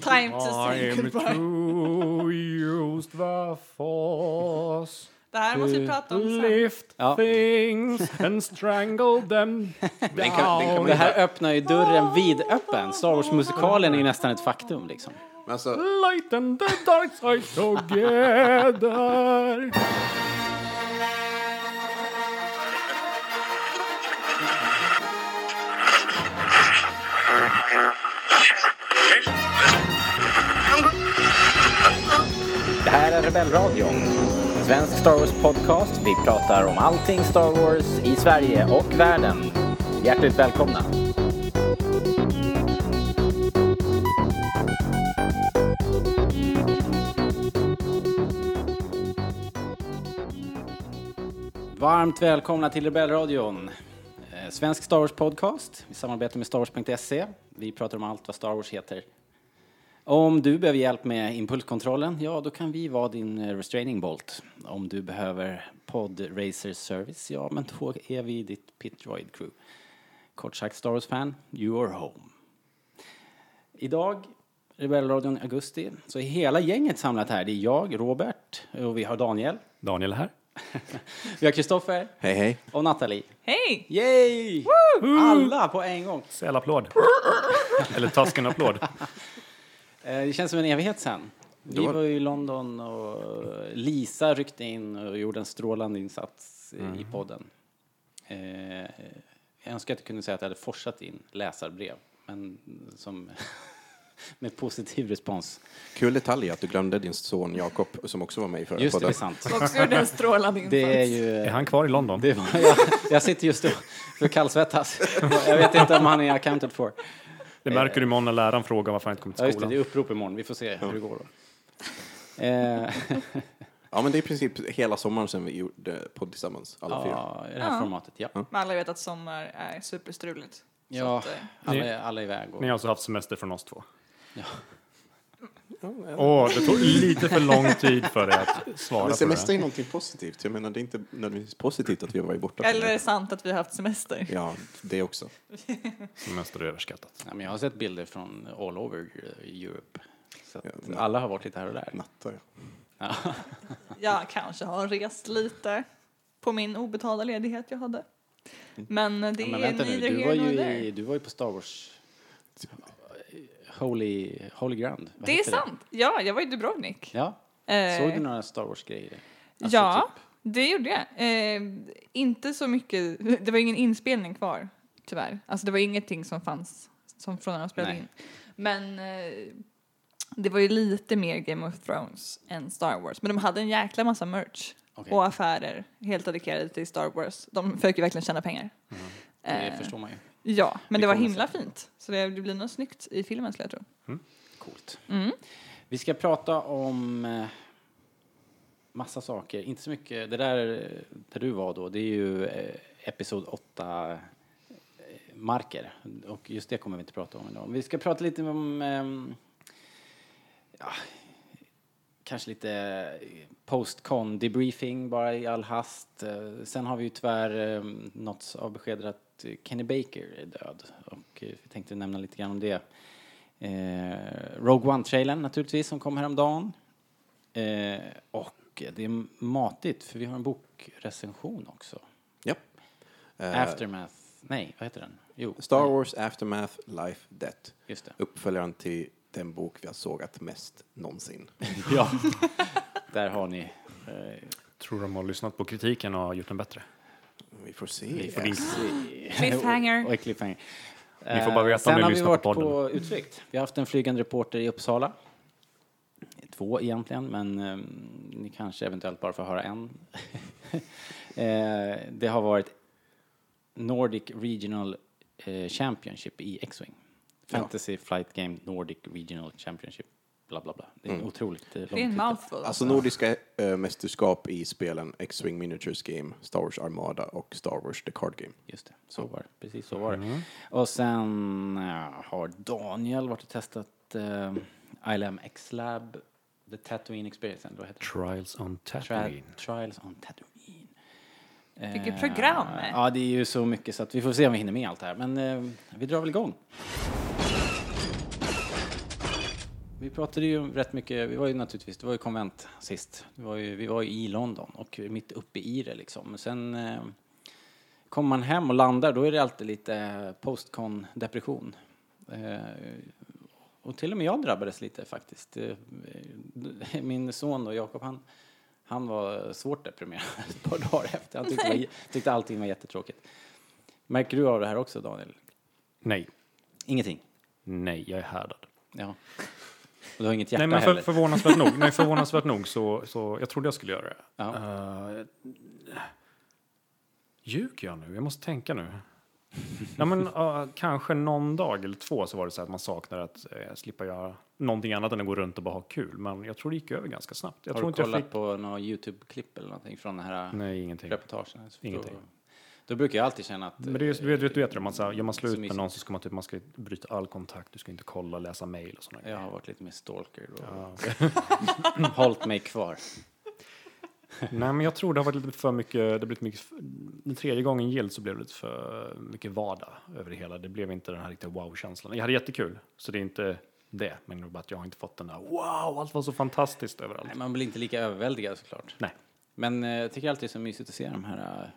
Time to am goodbye. too used the force Det här måste vi prata om sen. lift Ja. things and strangle them Den kan, den kan Det här öppnar ju dörren vidöppen. Star Wars-musikalen är ju nästan ett faktum liksom. Men alltså, lighten the dark side together här är Rebellradion. Svensk Star Wars-podcast. Vi pratar om allting Star Wars i Sverige och världen. Hjärtligt välkomna. Varmt välkomna till Rebellradion. Eh, svensk Star Wars-podcast. Vi samarbetar med Star Wars.se. Vi pratar om allt vad Star Wars heter. Om du behöver hjälp med impulskontrollen, ja då kan vi vara din eh, restraining bolt. Om du behöver pod racer service, ja men då är vi ditt Pitroid crew. Kort sagt Star Wars-fan, you are home. Idag, Rebellradion augusti, så är hela gänget samlat här. Det är jag, Robert, och vi har Daniel, Daniel här. vi har Kristoffer hej hej. och Nathalie. Hej! Yay! Alla på en gång. Sälapplåd. Eller taskenapplåd. Eh, Det känns som en evighet sen. Vi var ju i London och Lisa ryckte in och gjorde en strålande insats i- i podden. Eh, Jag önskar att jag kunde säga att jag hade forsat in läsarbrev, men som med positiv respons. Kul detalj att du glömde din son Jakob som också var med i förra Just det, det är podden. sant. Också gjorde en strålande insats. Det är ju... Är han kvar i London? Det var, jag, jag sitter just och för kallsvettas. Jag vet inte om han är accounted for. Det märker du imorgon när läraren frågar varför han inte kommer Ja, till just det, det är skolan. upprop imorgon. Vi får se hur det går då. Eh, Ja men det är i princip hela sommaren sedan vi gjorde podd tillsammans, alla fyra. ja, i det här Ja. formatet, ja. Men alla vet att sommar är superstruligt. Ja, Så att, eh, alla, är- alla är iväg. Och, Ni har alltså haft semester från oss två? Ja. Åh, det tog lite för lång tid för dig att svara Men på det. semester är någonting positivt. Jag menar det är inte nödvändigtvis positivt att vi har varit borta. eller är det sant att vi har haft semester? Ja, det också. Semester är överskattat. Ja, men jag har sett bilder från all over eh, Europe. Så att Ja, alla har varit lite här och där. Nattar ja. Ja. Jag kanske har rest lite på min obetalda ledighet jag hade. Men eh, det Ja, men är vänta nu, neither du here var, ju i, du var ju på Star Wars Holy, Holy Ground. Vad Det är sant. Ja, jag var i Dubrovnik. Ja, Eh, såg du några Star Wars-grejer? Alltså, ja, typ- det gjorde jag. Eh, inte så mycket. Det var ingen inspelning kvar, tyvärr. Alltså det var ingenting som fanns som från när de spelade Nej. in. Men eh, det var ju lite mer Game of Thrones än Star Wars. Men de hade en jäkla massa merch Okej. och affärer helt dedikerade till Star Wars. De försöker verkligen tjäna pengar. det Eh, förstår man ju. Ja, men Det var himla fint. Så det, det blir nog snyggt i filmen skulle jag tro. Coolt. Mm. Vi ska prata om eh, massa saker. Inte så mycket. Det där där du var då, det är ju eh, episod 8 eh, marker. Och just det kommer vi inte prata om idag. Vi ska prata lite om ehm, ja, kanske lite postcon debriefing bara i all hast. Sen har vi ju tyvärr eh, nåtts av beskedet att Kenny Baker är död. Och eh, vi tänkte nämna lite grann om det. Eh, Rogue One-trailern naturligtvis som kom häromdagen. Eh, och det är matigt för vi har en bokrecension också. ja. Eh, Aftermath, nej vad heter den? Jo, Star nej, Wars Aftermath Life Death. Just det. Uppföljaren till den bok vi har sågat mest någonsin. Ja, där har ni. Eh, Tror de har lyssnat på kritiken och har gjort den bättre. Vi får se. vi får se. Cliffhanger. Och, och cliffhanger. Ni får bara veta om Sen ni har vi lyssnar på varit podden. på utflykt. Vi har haft en flygande reporter i Uppsala. Två egentligen, men eh, ni kanske eventuellt bara får höra en. eh, det har varit Nordic Regional eh, Championship i X-Wing. Ja. Fantasy Flight Game Nordic Regional Championship. Bla, bla, bla. Det är en otroligt eh, lång Det är en mouthful. Alltså nordiska äh, mästerskap i spelen X-Wing Miniatures Game, Star Wars Armada och Star Wars The Card Game. Just det, så var det. Precis så var det. Mm. Och sen ja, har Daniel varit och testat eh, ILM X-Lab, The Tatooine Experience, eller vad heter det? Trials on Tra- Tatooine. Trials on Tatooine. Vilket Eh, program! Ja, det är ju så mycket så att vi får se om vi hinner med allt här. Men eh, vi drar väl igång. Vi pratade ju rätt mycket, vi var ju naturligtvis, det var ju konvent sist. Var ju, vi var ju i London och mitt uppe i det liksom. Men sen eh, kommer man hem och landar, då är det alltid lite postcon-depression. Eh, och till och med jag drabbades lite faktiskt. Eh, Min son och Jakob, han, han var svårt deprimerad ett par dagar efter. Han tyckte, var, tyckte allting var jättetråkigt. Märker du av det här också, Daniel? Nej, Ingenting? nej, jag är härdad. Ja. Och du har inget hjärta Nej, men för, förvånansvärt nog, nej, förvånansvärt nog så, så jag trodde jag skulle göra det. Ja. Uh, ljuger jag nu? Jag måste tänka nu. ja, men, uh, kanske någon dag eller två så var det så att man saknade att uh, slippa göra någonting annat än att gå runt och bara ha kul. Men jag tror det gick över ganska snabbt. Jag har tror du inte jag kollat fick... på några YouTube-klipp eller någonting från den här Nej, ingenting. reportagen? Ingenting. Då, då brukar jag alltid känna att... Men det är, du vet, du vet, det, man, så här, gör man slut med någon så ska man, typ, man ska bryta all kontakt, du ska inte kolla, läsa mejl och sådana jag har varit lite mer stalker och Ja. hållit mig kvar. Nej, men jag tror det har varit lite för mycket, det har blivit mycket, den tredje gången gilt så blev det lite för mycket vardag över det hela. Det blev inte den här riktiga wow-känslan. Jag hade jättekul, så det är inte det, men det bara att jag har inte fått den där wow, allt var så fantastiskt överallt. Nej, man blir inte lika överväldigad såklart. Nej. Men eh, jag tycker alltid det är så mysigt att se de här uh,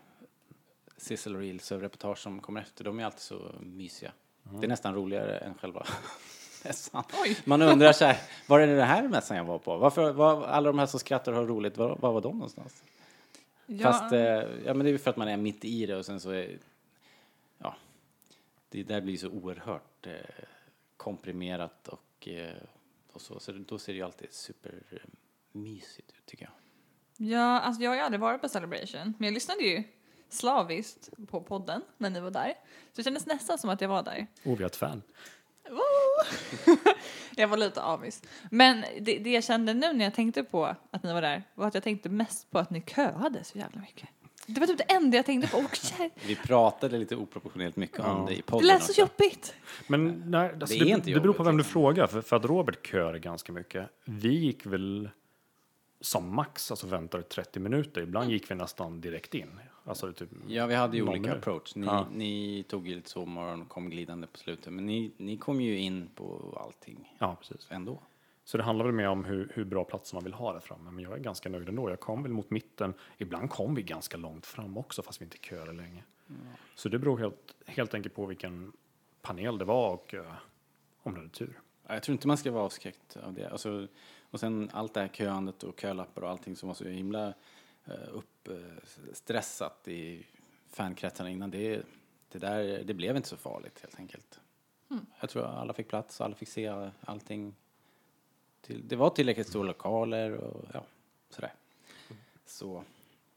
sizzle reels och reportage som kommer efter. De är alltid så mysiga. Det är nästan roligare än själva mässan. Oj. Man undrar så här, var är det den här mässan jag var på? Varför, var, alla de här som skrattar och har roligt, var, var var de någonstans? Ja, Fast, eh, ja men det är ju för att man är mitt i det och sen så är, ja, det där blir så oerhört eh, komprimerat och, eh, och så, så då ser det ju alltid supermysigt ut tycker jag. ja, alltså jag har ju aldrig varit på Celebration, men jag lyssnade ju slaviskt på podden när ni var där. Så det kändes nästan som att jag var där. Oh, vi har ett fan. jag var lite avis. Men det, det jag kände nu när jag tänkte på att ni var där var att jag tänkte mest på att ni köade så jävla mycket. Det var typ det enda jag tänkte på. Jä- Vi pratade lite oproportionerligt mycket om det i det podden lät så också. jobbigt. Men nej, alltså, Det det, är det, inte beror på jobbigt, vem du liksom. frågar, för, för att Robert köade ganska mycket. Vi gick väl som max, alltså väntade 30 minuter. Ibland gick vi nästan direkt in. Alltså typ Ja, vi hade ju olika minut. approach. Ni, Ja. ni tog ju lite sovmorgon och kom glidande på slutet, men ni, ni kom ju in på allting Ja, precis. ändå. Så det handlar väl mer om hur, hur bra platser man vill ha där framme. Men jag är ganska nöjd ändå. Jag kom väl mot mitten. Ibland kom vi ganska långt fram också, fast vi inte köade länge. Så det beror helt, helt enkelt på vilken panel det var och eh, om du hade tur. Ja, Jag tror inte man ska vara avskräckt av det. Alltså, och sen allt det här köandet och kölappar och allting som var så himla uh, uppstressat i fankretsarna innan. Det, det där, det blev inte så farligt helt enkelt. Jag tror alla fick plats, alla fick se allting. Det var tillräckligt stora lokaler och ja, sådär. Så,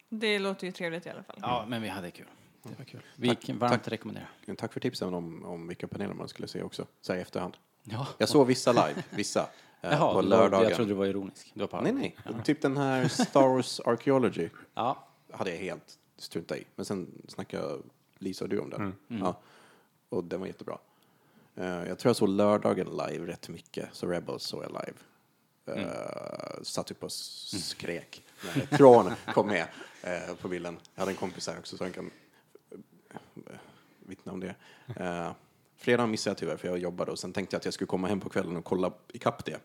Det låter ju trevligt i alla fall. ja, men vi hade kul. Det var kul. Vi kan varmt rekommendera. Tack för tipsen om, om vilka paneler man skulle se också, så här i efterhand. Ja. Jag såg vissa live, vissa, eh, Jaha, på lördagen. jag trodde du var ironisk. Du var på Nej, nej. Typ den här Star Wars Archaeology Ja, hade jag helt struntat i. Men sen snackade Lisa och du om den. Mm. Ja. Och den var jättebra. Eh, jag tror jag såg lördagen live rätt mycket, så Rebels såg jag live. Uh, satt upp och s- skrek när Tron kom med eh, på bilden. Jag hade en kompis här också så han kan eh, vittna om det. Uh, fredagen missade jag tyvärr för jag jobbade och sen tänkte jag att jag skulle komma hem på kvällen och kolla ikapp det.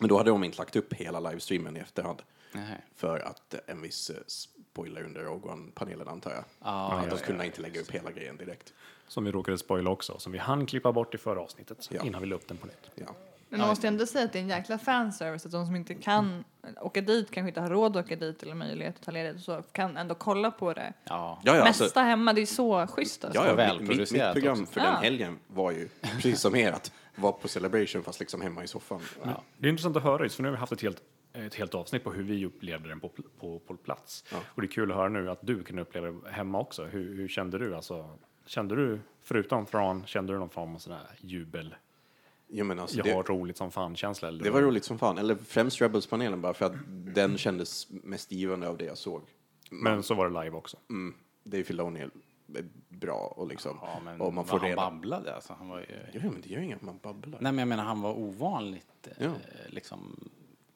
Men då hade de inte lagt upp hela livestreamen i efterhand. nej. För att eh, en viss eh, spoiler under Rogue One-panelen antar jag. Ja, att ja, de ja, kunde ja, inte lägga upp hela grejen direkt. Som vi råkade spoila också, som vi hann klippa bort i förra avsnittet Ja. innan vi la upp den på nytt. Ja. Men man måste ändå säga att det är en jäkla fanservice att de som inte kan åka dit, kanske inte har råd att åka dit eller möjlighet att ta ledigt så kan ändå kolla på det. Ja. Ja, ja, Mesta alltså, hemma, det är så schysst alltså. ja, ja, mitt, mitt, program också. för Ja. den helgen var ju, precis som er, vara på Celebration fast liksom hemma i soffan. Ja. Det är intressant att höra, just för nu har vi haft ett helt, ett helt avsnitt på hur vi upplevde den på, på, på plats. Ja. Och det är kul att höra nu att du kunde uppleva det hemma också. Hur, hur kände du? Alltså, kände du, förutom från, kände du någon form av sån här jubel, Ja, men alltså, jag det, har roligt som fan-känsla? eller? det var roligt som fan. Eller främst Rebels-panelen bara för att den kändes mest givande av det jag såg. Men så var det live också. Mm, Dave Filoni är bra och liksom. Ja, men och man får vad han reda... babblade alltså. Han var ju... Ja, men det gör inget, man babblar. Nej, men jag menar han var ovanligt eh, Ja. liksom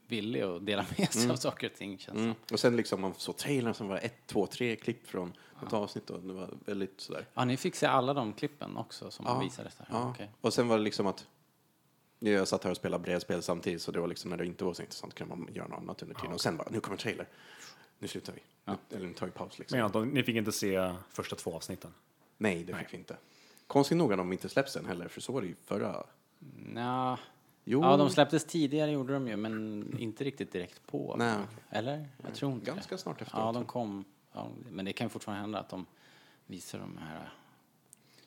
villig att dela med sig av saker och ting känns Mm. Och sen liksom man såg trailern som var ett, två, tre klipp från ett avsnitt och det var väldigt sådär. Ja, ni fick se alla de klippen också som Ja. visades där? Ja. Okej. Och sen var det liksom att Jag satt här och spelade brädspel samtidigt så det var liksom när det inte var så intressant kan man göra något annat under tiden. Och sen bara, nu kommer trailer. Nu slutar vi. Ja. Nu, eller nu tar vi paus liksom. Men att ni fick inte se första två avsnitten? Nej, det fick vi inte. Konstigt nog att de inte släpps än heller, för så var det ju förra. Nja, Jo, ja, de släpptes tidigare gjorde de ju, men inte riktigt direkt på. Nej. Eller? Jag tror inte ganska det. snart efteråt. Ja, de kom. Ja, men det kan fortfarande hända att de visar de här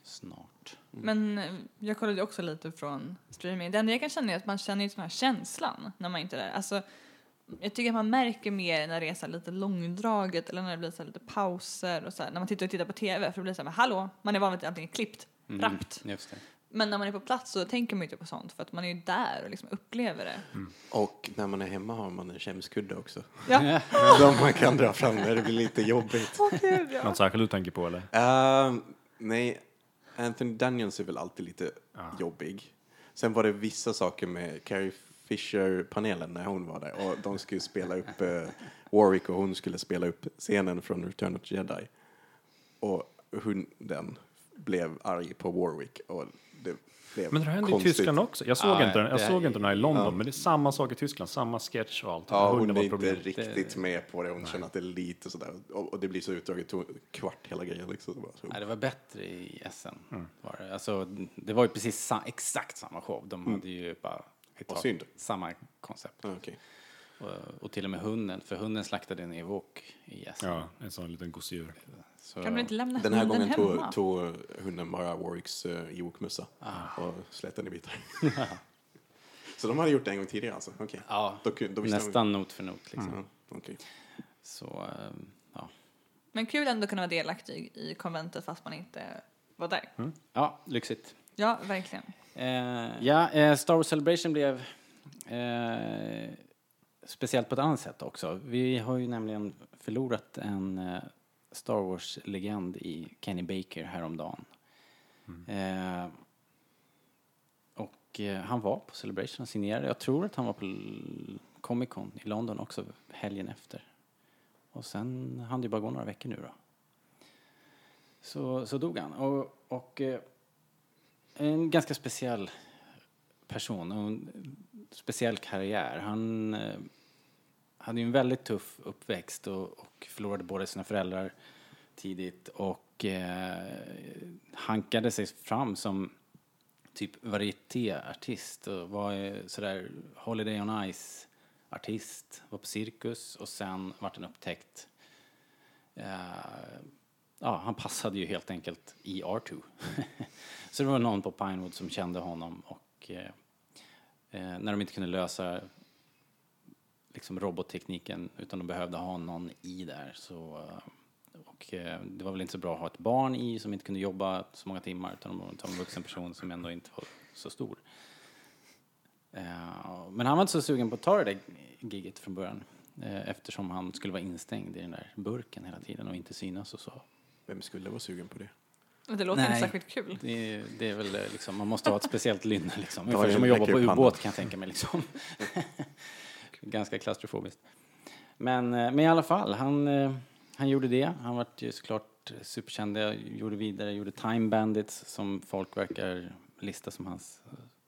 snart. Men eh, jag kollade också lite från streaming. Det enda jag kan känna är att man känner ju den här känslan när man inte är där. Alltså, jag tycker att man märker mer när det är så lite långdraget eller när det blir så lite pauser och så här, när man tittar och tittar på TV för det blir så här, men hallå, man är van vid att allting är klippt, rappt. Just det. Men när man är på plats så tänker man ju inte på sånt för att man är ju där och liksom upplever det. Och när man är hemma har man en kämskudde också. Ja, Som man kan dra fram när det blir lite jobbigt. gud ja. Något särskilt du tänker på eller? Ehm, nej, Anthony Daniels är väl alltid lite jobbig. Sen var det vissa saker med Carrie Fisher-panelen när hon var där och de skulle spela upp eh, Warwick och hon skulle spela upp scenen från Return of the Jedi. Och hunden blev arg på Warwick och det blev Men det hände i konstigt. Tyskland också. Jag såg, Ja, inte, den- jag det- såg inte den här i London, men det är samma sak i Tyskland. Samma sketch och allt. Ja, hon är inte riktigt med på det. Hon känner att det är lite sådär. Och, och det blir så utdraget, to- kvart hela grejen liksom. Så. Nej, det var bättre i SN. Var det. Alltså, det var ju precis sa- exakt samma show. De hade ju bara Vad tag synd. samma koncept. Ja, okej. Och, och till och med hunden, för hunden slaktade en evok i SN. Ja, en sån liten gosedjur. Så, Kan du inte lämna Den här hunden gången hemma? tog, tog hunden bara Warwicks uh, Ewok-mössa och slet den i bitar. så de hade gjort det en gång tidigare alltså? Okej. Ja, Då, då nästan not för not liksom. De, ja, okej. Så, ehm, ja. Men kul ändå att kunna vara delaktig i konventet fast man inte var där. ja, lyxigt. Ja, verkligen. Eh, ja, eh, Star Wars Celebration blev eh, speciellt på ett annat sätt också. Vi har ju nämligen förlorat en eh, Star Wars-legend i Kenny Baker häromdagen. Eh, och eh, han var på Celebration och signerade. Jag tror att han var på L- Comic Con i London också helgen efter. Och sen hann det ju bara gå några veckor nu då. Så, så dog han. Och, och eh, en ganska speciell person och en speciell karriär. Han eh, hade ju en väldigt tuff uppväxt och, och förlorade båda sina föräldrar tidigt och eh, hankade sig fram som typ varietéartist och var eh, sådär Holiday on Ice-artist, var på cirkus och sen vart han upptäckt eh, ja, han passade ju helt enkelt i R2. så det var någon på Pinewood som kände honom och eh, eh, när de inte kunde lösa liksom robottekniken utan de behövde ha någon i där så eh, och eh, det var väl inte så bra att ha ett barn i som inte kunde jobba så många timmar utan de måste en vuxen person som ändå inte var så stor. Eh, men han var inte så sugen på att ta det där giget från början eh, eftersom han skulle vara instängd i den där burken hela tiden och inte synas och så. Vem skulle vara sugen på det? Det låter inte Nej. särskilt kul. Det är, det är väl eh, liksom, man måste ha ett speciellt lynne liksom. Ungefär som att jobba på ubåt kan jag tänka mig liksom. Ganska klaustrofobiskt. Men, eh, men i alla fall, han, eh, han gjorde det. Han vart ju såklart superkänd. Jag gjorde vidare, gjorde Time Bandits som folk verkar lista som hans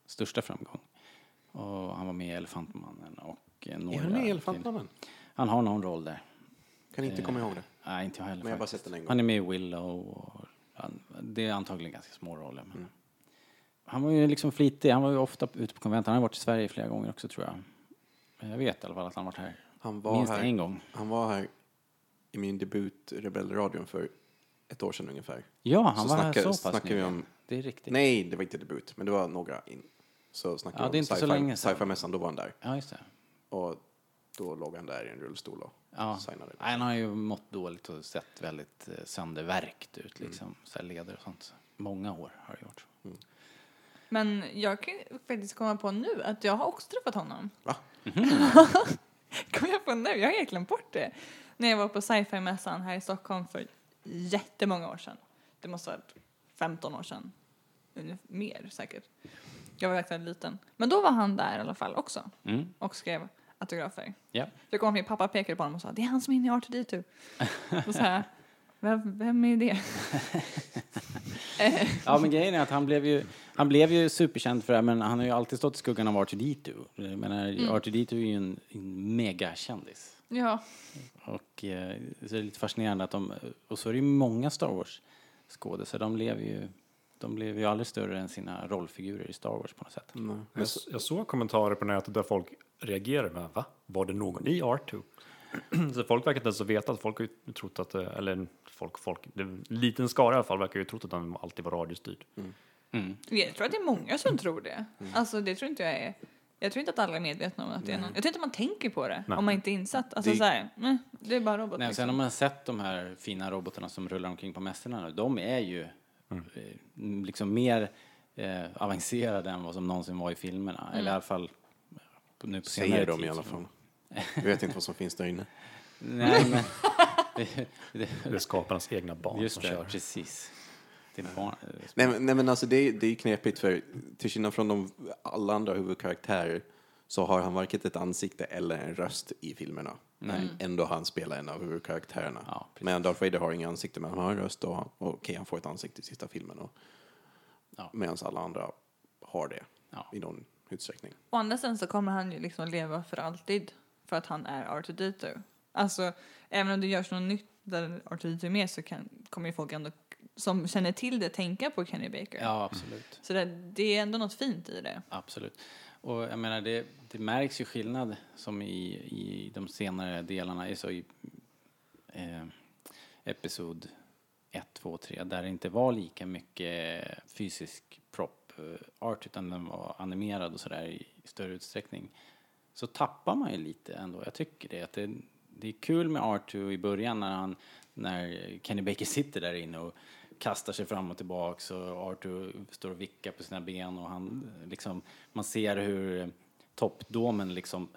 största framgång. Och han var med i Elefantmannen och några Är han med i till. Elefantmannen? Han har någon roll där. Kan inte komma ihåg det. Nej, inte jag heller Men jag har bara sett den en gång. Han är med i Willow och han, det är antagligen ganska små roller. Mm. Men Han var ju liksom flitig, han var ju ofta ute på konvent. Han har varit i Sverige flera gånger också tror jag. Men Jag vet i alla fall att han varit här Han var, minst här, en gång. han var här i min debut Rebellradion för ett år sedan ungefär. Ja, han Så var snackade- här så pass snackade vi om- Det är riktigt. Nej, det var inte debut, men det var några in. Så snackade Ja, vi om sci-fi-mässan, då var han där. Ja, just det. Och då låg han där i en rullstol och Ja. signade. Nej, han har ju mått dåligt och sett väldigt eh, söndervärkt ut Mm. liksom. Så här leder och sånt. Många år har det gjort. Men jag kan ju faktiskt komma på nu att jag har också träffat honom. Va? Kommer jag på nu? Jag har helt glömt bort det. När jag var på sci-fi-mässan här i Stockholm för jättemånga år sedan. Det måste ha varit 15 år sedan. Mer säkert. Jag var verkligen liten. Men då var han där i alla fall också Mm. och skrev autografer. Ja. Jag kommer ihåg att min pappa pekade på honom och sa det är han som är inne i R2D2. och så här, vem, vem är det? Ja, men grejen är att han blev ju... Han blev ju superkänd för det, men han har ju alltid stått i skuggan av R2D2. Jag menar, R2D2 är ju en, en megakändis. Ja, Och eh, så är det lite fascinerande att de, och så är det ju många Star Wars skådespelare, de lever ju, de blev ju aldrig större än sina rollfigurer i Star Wars på något sätt. Jag, s- jag såg kommentarer på nätet där folk reagerade med va? Var det någon i R2? så folk verkar inte ens veta att folk har ju trott att, eh, eller folk, folk, det är en liten skara i alla fall verkar ju trott att den alltid var radiostyrd. Mm. jag tror att det är många som tror det. Alltså det tror inte jag är. Jag tror inte att alla är medvetna om att det är någon. Jag tror inte man tänker på det Nej. om man inte är insatt. Alltså Det- så här, nej, det är bara robot. Nej, liksom. sen har man sett de här fina robotarna som rullar omkring på mässorna nu, de är ju eh, liksom mer eh, avancerade än vad som någonsin var i filmerna. Eller i alla fall nu på senare Säger de tid i alla fall. Jag vet inte vad som finns där inne. Nej, men, det, det, Det är skaparnas egna barn just som det, kör. precis. Det är barn, Nej, men, nej, men alltså det, är- det är ju knepigt för till skillnad från de, alla andra huvudkaraktärer så har han varken ett ansikte eller en röst i filmerna. Men ändå har han spelat en av huvudkaraktärerna. Ja, precis. men Darth Vader har inget ansikte, men han har en röst och, och okej, han får ett ansikte i sista filmen. Och, Ja. Medan alla andra har det Ja. i någon utsträckning. Å andra sidan så kommer han ju liksom leva för alltid för att han är R2D2. Alltså, även om det görs något nytt där R2D2 är med så kan, kommer ju folk ändå som känner till det tänka på Kenny Baker. Ja, absolut. Så det, det är ändå något fint i det. Absolut. Och jag menar, det, det märks ju skillnad som i, i de senare delarna, så i eh, episod 1, 2, 3, där det inte var lika mycket fysisk prop Eh, art utan den var animerad och sådär i större utsträckning. Så tappar man ju lite ändå. Jag tycker det. Att det, det är kul med art i början när han, när Kenny Baker sitter där inne och kastar sig fram och tillbaks och Arthur står och vickar på sina ben och han liksom, man ser hur toppdomen liksom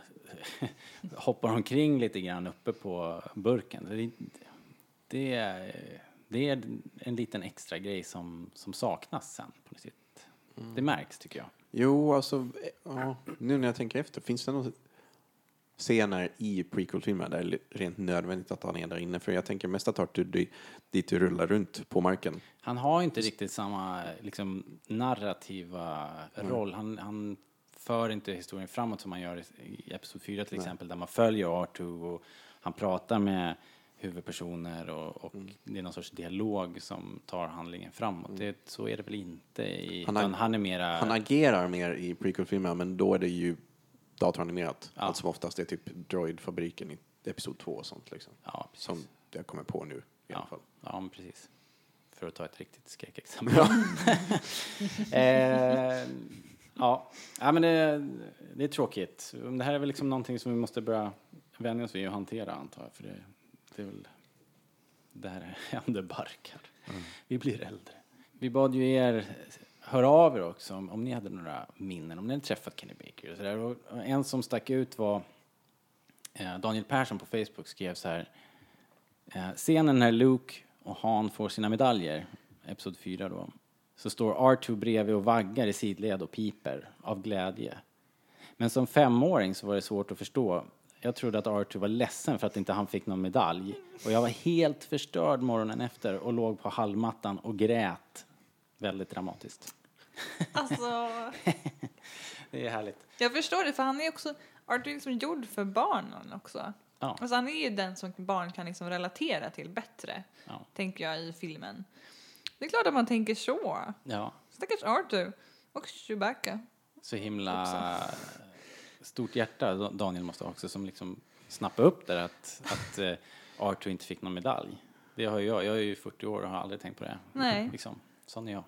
hoppar omkring lite grann uppe på burken. Det, det, är, det är en liten extra grej som, som saknas sen på något sätt. Det märks tycker jag. Jo, alltså, ja, nu när jag tänker efter, finns det någon scener i prequel-filmer där det är rent nödvändigt att han är där inne? För jag tänker mest att Arthur dy- dit du rullar runt på marken. Han har inte riktigt samma liksom, narrativa roll. Han, han för inte historien framåt som man gör i, i Episod 4 till exempel, där man följer R2 och han pratar med huvudpersoner och, och det är någon sorts dialog som tar handlingen framåt. Det, så är det väl inte i, Han utan han mera... Han agerar mer i prequel-filmer, men då är det ju datoranimerat. Ja. Allt som oftast är typ Droid-fabriken i Episod 2 och sånt liksom. ja, precis. Som jag kommer på nu i alla ja, fall. ja, men precis. För att ta ett riktigt skräckexempel. eh, ja. ja, men det, det är tråkigt. Det här är väl liksom någonting som vi måste börja vänja oss vid och hantera antar jag. För det, det är väl där händer barkar. Vi blir äldre. Vi bad ju er höra av er också om, om ni hade några minnen, om ni hade träffat Kenny Baker och sådär. Och en som stack ut var eh, Daniel Persson på Facebook skrev så här. Eh, scenen när Luke och Han får sina medaljer, Episod 4 då, så står R2 bredvid och vaggar i sidled och piper av glädje. Men som femåring så var det svårt att förstå. Jag trodde att R2 var ledsen för att inte han fick någon medalj. Och jag var helt förstörd morgonen efter och låg på hallmattan och grät. Väldigt dramatiskt. Alltså, Det är härligt. jag förstår det för han är också, Arthur är liksom gjord för barnen också. Ja. Alltså han är ju den som barn kan liksom relatera till bättre, Ja. tänker jag i filmen. Det är klart att man tänker så. Ja, Stackars Arthur och Chewbacca. så himla stort hjärta Da- Daniel måste ha också som liksom snappade upp där att, att eh, R2 inte fick någon medalj. Det har ju jag. Jag är ju 40 år och har aldrig tänkt på det. Nej. Liksom. Sån är jag.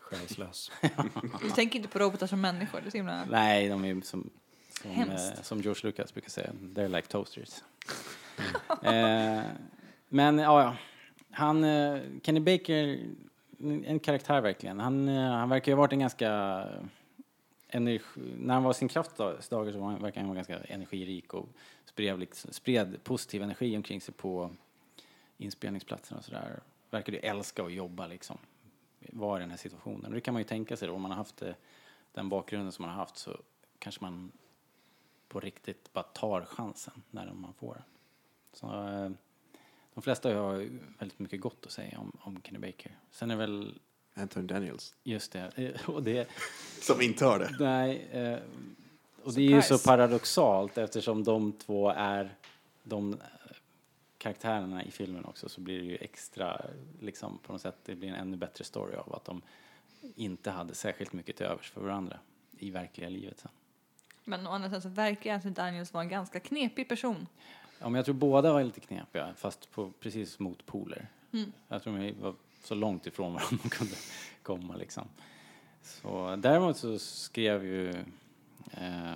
Själslös. Du tänker inte på robotar som människor, det är himla... Nej, de är som, som, Hemskt. eh, som George Lucas brukar säga, they're like toasters. eh, men ja, ja. Han, eh, Kenny Baker, en karaktär verkligen. Han, eh, han verkar ju ha varit en ganska energi, när han var i sin kraftdagar så var han, verkar han vara ganska energirik och spred, liksom, spred positiv energi omkring sig på inspelningsplatserna och sådär. Verkade ju älska att jobba liksom, vara i den här situationen. Och det kan man ju tänka sig då, om man har haft det, den bakgrunden som man har haft så kanske man på riktigt bara tar chansen när man får den. Så, eh, de flesta har väldigt mycket gott att säga om, om Kenny Baker. Sen är väl Anthony Daniels. Just det. Eh, Och det Som inte har det. nej, eh, och det är ju så paradoxalt eftersom de två är de eh, karaktärerna i filmen också så blir det ju extra, liksom på något sätt, det blir en ännu bättre story av att de inte hade särskilt mycket till övers för varandra i verkliga livet sen. Men å andra sidan så verkar Anthony Daniels vara en ganska knepig person. Ja, men jag tror båda var lite knepiga, fast på precis motpoler. Mm. Jag tror de var så långt ifrån varandra de kunde komma liksom. Så däremot så skrev ju eh,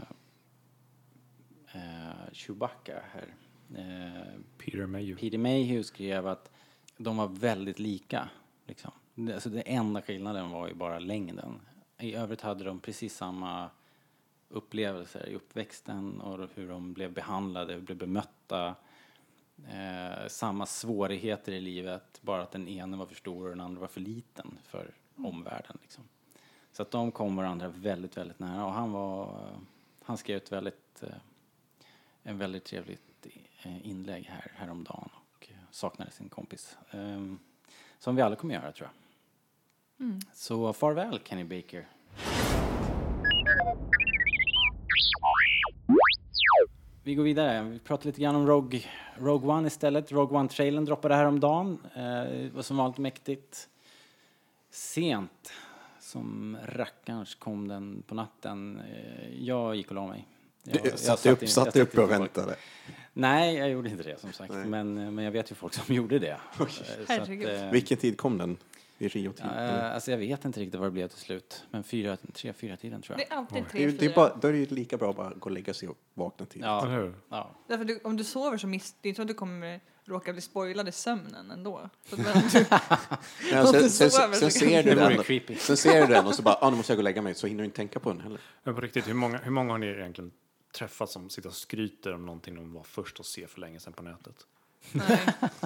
eh, Chewbacca här, eh, Peter Mayhew. Peter Mayhew skrev att de var väldigt lika. Liksom. Alltså det enda skillnaden var ju bara längden. I övrigt hade de precis samma upplevelser i uppväxten och hur de blev behandlade, hur de blev bemötta. Eh, samma svårigheter i livet, bara att den ene var för stor och den andra var för liten för omvärlden. Liksom. Så att de kom varandra väldigt, väldigt nära och han var, han skrev ett väldigt, eh, en väldigt trevligt eh, inlägg här häromdagen och eh, saknade sin kompis. Ehm, som vi alla kommer göra tror jag. Så farväl Kenny Baker. Vi går vidare. Vi pratar lite grann om Rogue, Rogue One istället. Rogue One-trailern droppade häromdagen. Eh, Det var som vanligt mäktigt. Sent som rackarns kom den på natten. Eh, Jag gick och la mig. Jag- jag satt satt upp, satt och väntade. Nej, jag gjorde inte det som sagt. Men, men jag vet ju folk som gjorde det. Eh, så att, eh, Vilken tid kom den? I Rio-tid? ja, eh, alltså jag vet inte riktigt vad det blev till slut. Men fyra, tre, fyra tiden tror Det jag. är alltid det, tre, är, det är bara, då är det ju lika bra att bara gå och lägga sig och vakna tidigt. Ja, Eller hur? ja. Därför du, om du sover så miss, det är inte så att du kommer råka bli spoilad i sömnen ändå. Så att, men, du, Ja, Om sen, du sen, sover sen, så ser du Det den, creepy. sen ser du den och så bara, ah, nu måste jag gå och lägga mig, så hinner du inte tänka på den heller. Men på riktigt, hur många, hur många har ni egentligen träffat som sitter och skryter om någonting de var först att se för länge sedan på nätet? nej.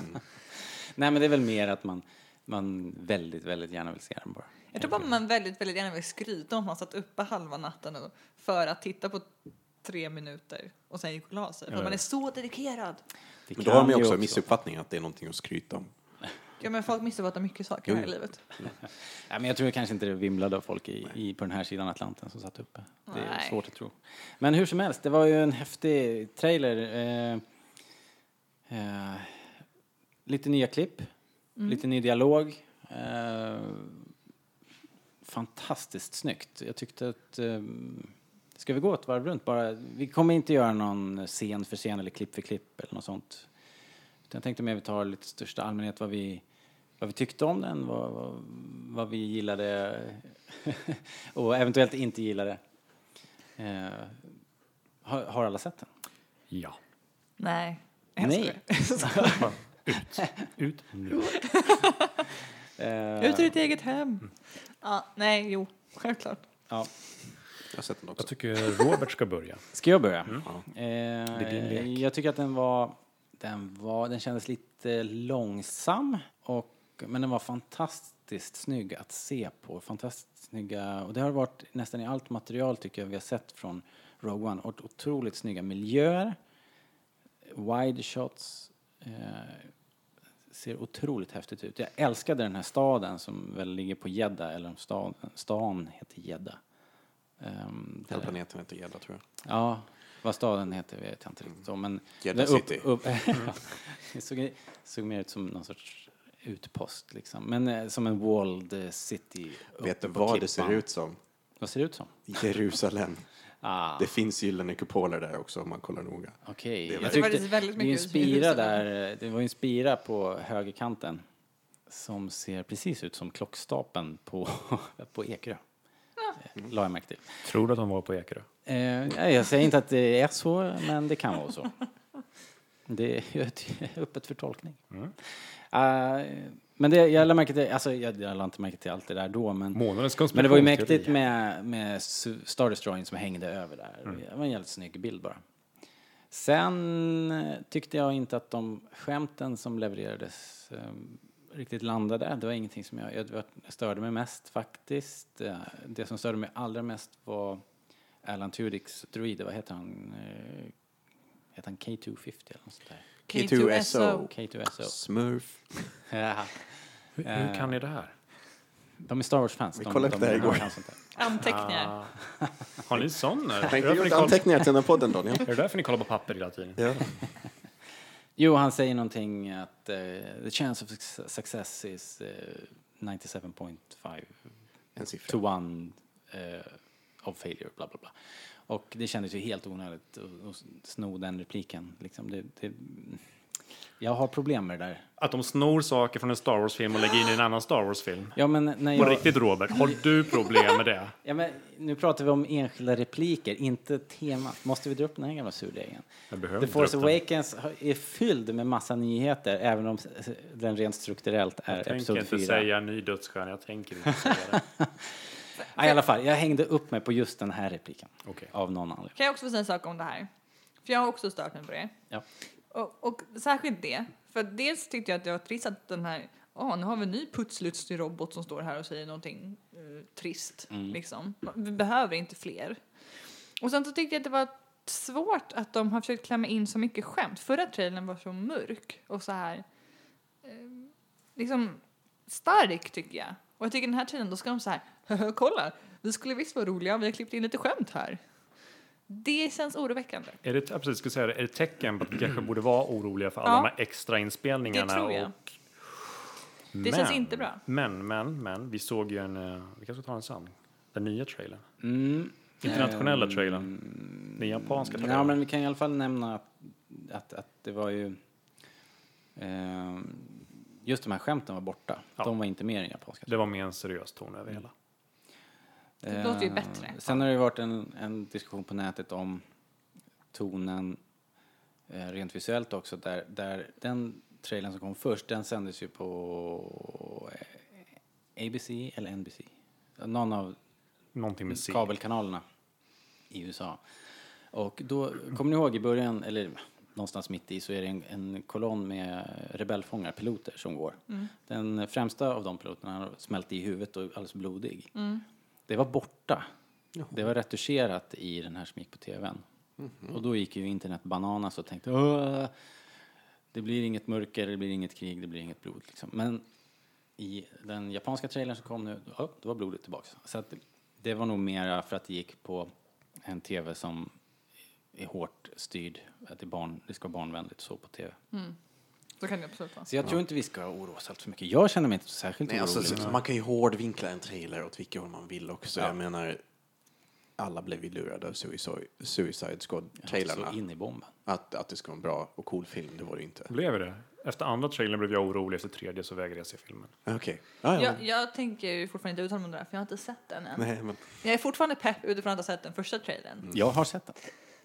Nej, men det är väl mer att man, man väldigt, väldigt gärna vill se den bara. Jag tror bara man väldigt, väldigt gärna vill skryta om att man satt uppe halva natten för att titta på tre minuter och sen gick och la sig. För man är så dedikerad. Det Men då har de ju ju också missuppfattningen att det är någonting att skryta om. Ja men folk missuppfattar mycket saker Jo. här i livet. Ja, men jag tror kanske inte det vimlade av folk i, i, på den här sidan Atlanten som satt uppe. Det är Nej. svårt att tro. Men hur som helst, det var ju en häftig trailer. Eh, eh, lite nya klipp, lite ny dialog. Eh, fantastiskt snyggt. Jag tyckte att... Eh, ska vi gå ett varv runt bara? Vi kommer inte göra någon scen för scen eller klipp för klipp eller något sånt. Utan jag tänkte mer vi tar lite största allmänhet vad vi, vad vi tyckte om den, vad, vad, vad vi gillade och eventuellt inte gillade. Eh, har, har alla sett den? Ja. Nej. Jag Nej. skojar. Ut nu. Eh, Ut ur ditt eget hem. Ja, nej, jo, självklart. ja. Jag har sett den också. Jag tycker Robert ska börja. Ska jag börja? Ja. Eh, Det är din lek. jag tycker att den var, den var, den kändes lite långsam och, men den var fantastiskt snygg att se på. Fantastiskt snygga, och det har varit nästan i allt material tycker jag vi har sett från Rogue One. Och otroligt snygga miljöer, wide shots, ser otroligt häftigt ut. Jag älskade den här staden som väl ligger på Jeddah, eller om stan, stan heter Jeddah. Um, Hela planeten heter Gädda tror jag. Ja, vad staden heter vet jag inte riktigt om. Men Jeddah det City. Upp, det såg, såg mer ut som någon sorts utpost liksom. Men eh, som en walled eh, city. Vet du vad det klippan. ser ut som? Vad ser det ut som? Jerusalem. Ah, Det finns gyllene kupoler där också om man kollar noga. okej. det är Jag Det tyckte- Det är ju en mycket spira Jerusalem. där, eh, det var ju en spira på högerkanten som ser precis ut som klockstapeln på, på Ekerö. Eh, La jag märke till. Tror du att de var på Ekerö? Eh, jag säger inte att det är så, men det kan vara så. Det är öppet för tolkning. Eh, men det, jag lade märke till, alltså jag, jag lade inte märke till allt det där då, men, Månadens men det var ju mäktigt med, med Star Destroyern som hängde över där. Det var en jävligt snygg bild bara. Sen eh, tyckte jag inte att de skämten som levererades eh, riktigt landade. Det var ingenting som jag, jag, störde mig mest faktiskt. Eh, Det som störde mig allra mest var Alan Tudyks droid, vad heter han? Eh, Heter han K250 eller något sånt där? K2SO. K2SO. Smurf. Ja. Hur, hur kan ni det här? De är Star Wars-fans. Vi de, kollade upp det här igår. Anteckningar. Ah. Har ni därför ni gjort anteckningar till den här podden, Daniel. är det därför ni kollar på papper hela tiden? Ja. Jo, han säger någonting att eh, the chance of suc- success is uh, 97.5 En siffra. to one eh, of failure, bla bla bla. Och det kändes ju helt onödigt att, sno den repliken. Liksom det, det, jag har problem med det där. Att de snor saker från en Star Wars-film och lägger in i en annan Star Wars-film. Ja, men när På jag, riktigt Robert, har du problem med det? ja, men nu pratar vi om enskilda repliker, inte temat. Måste vi dra upp den här gamla surdegen? The Force den. Awakens är fylld med massa nyheter, även om den rent strukturellt är Jag tänker episod inte 4. säga ny dödsstjärna, jag tänker inte säga det. Ja, I alla fall, jag hängde upp mig på just den här repliken. Okej. Av någon anledning. Kan jag också få säga en sak om det här? För jag har också stört mig på det. Ja. Och, och särskilt det. För dels tyckte jag att det var trist att den här, åh, nu har vi en ny putslustig robot som står här och säger någonting eh, trist. Liksom. Vi behöver inte fler. Och sen så tyckte jag att det var svårt att de har försökt klämma in så mycket skämt. Förra trailern var så mörk och så här, eh, liksom stark tycker jag. Och jag tycker den här trailern, då ska de så här, "Haha, kolla, vi skulle visst vara roliga, vi har klippt in lite skämt här. Det känns oroväckande. Är det, jag precis skulle säga är det tecken på att vi kanske borde vara oroliga för alla Ja. de här extra inspelningarna? Det tror jag. Och, Det känns inte bra. Men, men, men, vi såg ju en, eh, vi kanske ska ta den sen, den nya trailern. Mm. Internationella Ehm, trailern. Den japanska trailern. Ja, men vi kan i alla fall nämna att, att, att det var ju... ehm, just de här skämten var borta. Ja. De var inte med i den japanska. Det var mer en seriös ton över hela. Det låter ju Eh, bättre. Sen har det varit en, en diskussion på nätet om tonen eh, rent visuellt också. Där, där den trailern som kom först, den sändes ju på eh, ABC eller NBC. Någon av Någonting med C. kabelkanalerna i USA. Och då, kommer ni ihåg i början, eller någonstans mitt i, så är det en, en kolonn med rebellfångar, piloter, som går. Den främsta av de piloterna har smält i huvudet och är alldeles blodig. Det var borta. Det var retuscherat i den här som gick på tvn. Och då gick ju internet bananas och tänkte Åh, det blir inget mörker, det blir inget krig, det blir inget blod. Liksom. Men i den japanska trailern som kom nu, ja, då var blodet tillbaks. Så att det var nog mera för att det gick på en tv som är hårt styrd, att det, är barn, det ska vara barnvänligt så på tv. Så kan det absolut vara. Så jag tror inte vi ska oroa oss allt för mycket. Jag känner mig inte särskilt Nej, orolig. alltså, så- man kan ju hårdvinkla en trailer åt vilket håll man vill också. Jag menar, alla blev ju lurade av Suicide, Suicide Squad-trailerna. Så in i bomben. Att, att det ska vara en bra och cool film, det var det ju inte. Blev det? Efter andra trailern blev jag orolig, efter tredje så vägrade jag se filmen. Okej. Ja, ja. Jag, jag tänker ju fortfarande inte uttala mig om det där, för jag har inte sett den än. Nej, men, Jag är fortfarande pepp utifrån att ha sett den första trailern. Jag har sett den.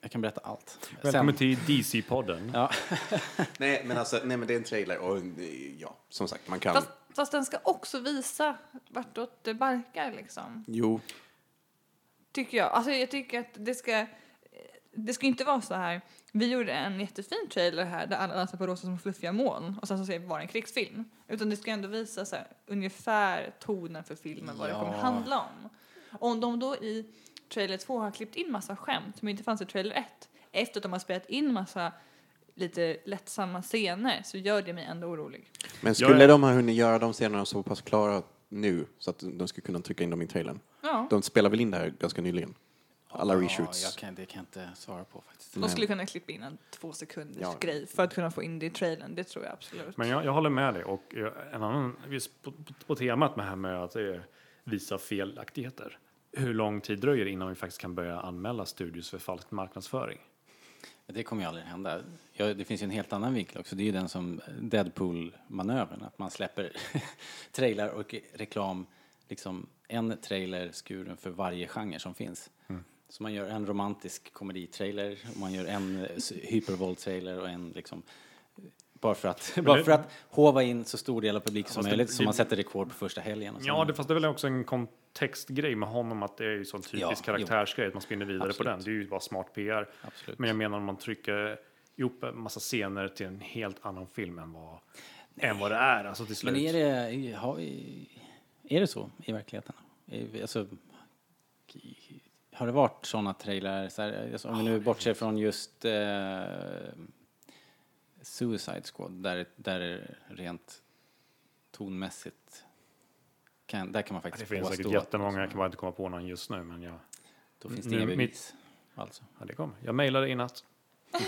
Jag kan berätta allt. Välkommen till DC-podden. Ja, nej, men alltså, nej, men det är en trailer och eh, ja, som sagt, man kan... Fast, fast den ska också visa vartåt det barkar liksom. Jo, Tycker jag. Alltså jag tycker att det ska... Det ska inte vara så här. Vi gjorde en jättefin trailer här där alla dansar på rosa som fluffiga moln och sen så ser vi bara en krigsfilm. Utan det ska ändå visa så här, ungefär tonen för filmen, vad det kommer handla om. Om de då i trailer 2 har klippt in massa skämt som inte fanns i trailer 1 efter att de har spelat in massa lite lättsamma scener så gör det mig ändå orolig. men skulle de ha hunnit göra de scenerna så pass klara nu så att de skulle kunna trycka in dem i trailern? Ja, De spelar väl in det här ganska nyligen? Alla Ja, reshoots? jag kan, det kan jag inte svara på faktiskt. de skulle kunna klippa in en två sekunders Ja. grej för att kunna få in det i trailern, det tror jag absolut. Men jag, jag håller med dig. Och en annan, just på, på, på temat med det här med att eh, visa felaktigheter. Hur lång tid dröjer det innan vi faktiskt kan börja anmäla studios för falsk marknadsföring? Det kommer ju aldrig hända. Ja, det finns ju en helt annan vinkel också. Det är ju den som Deadpool-manövern, att man släpper trailer och reklam, liksom en trailer skuren för varje genre som finns. Så man gör en romantisk komeditrailer, man gör en eh, hypervåld-trailer och en liksom bara för att, bara för att hova in så stor del av publiken som möjligt så man sätter rekord på första helgen. Ja, det, fast det är väl också en kontextgrej med honom att det är ju sån typisk Ja, karaktärsgrej att man spinner vidare på Absolut. den. Det är ju bara smart PR. Absolut. Men jag menar om man trycker ihop en massa scener till en helt annan film än vad, än vad det är. Alltså till slut. Men är det, har, är det så i verkligheten? Alltså, har det varit sådana trailrar, så här, alltså, om vi nu bortser från just eh, Suicide Squad, där, där rent tonmässigt kan, där kan man Det faktiskt finns säkert jättemånga, jag kan bara inte komma på någon just nu, men jag, Då finns det inga mitt- bevis. Alltså. ja, det kommer. Jag mejlade i natt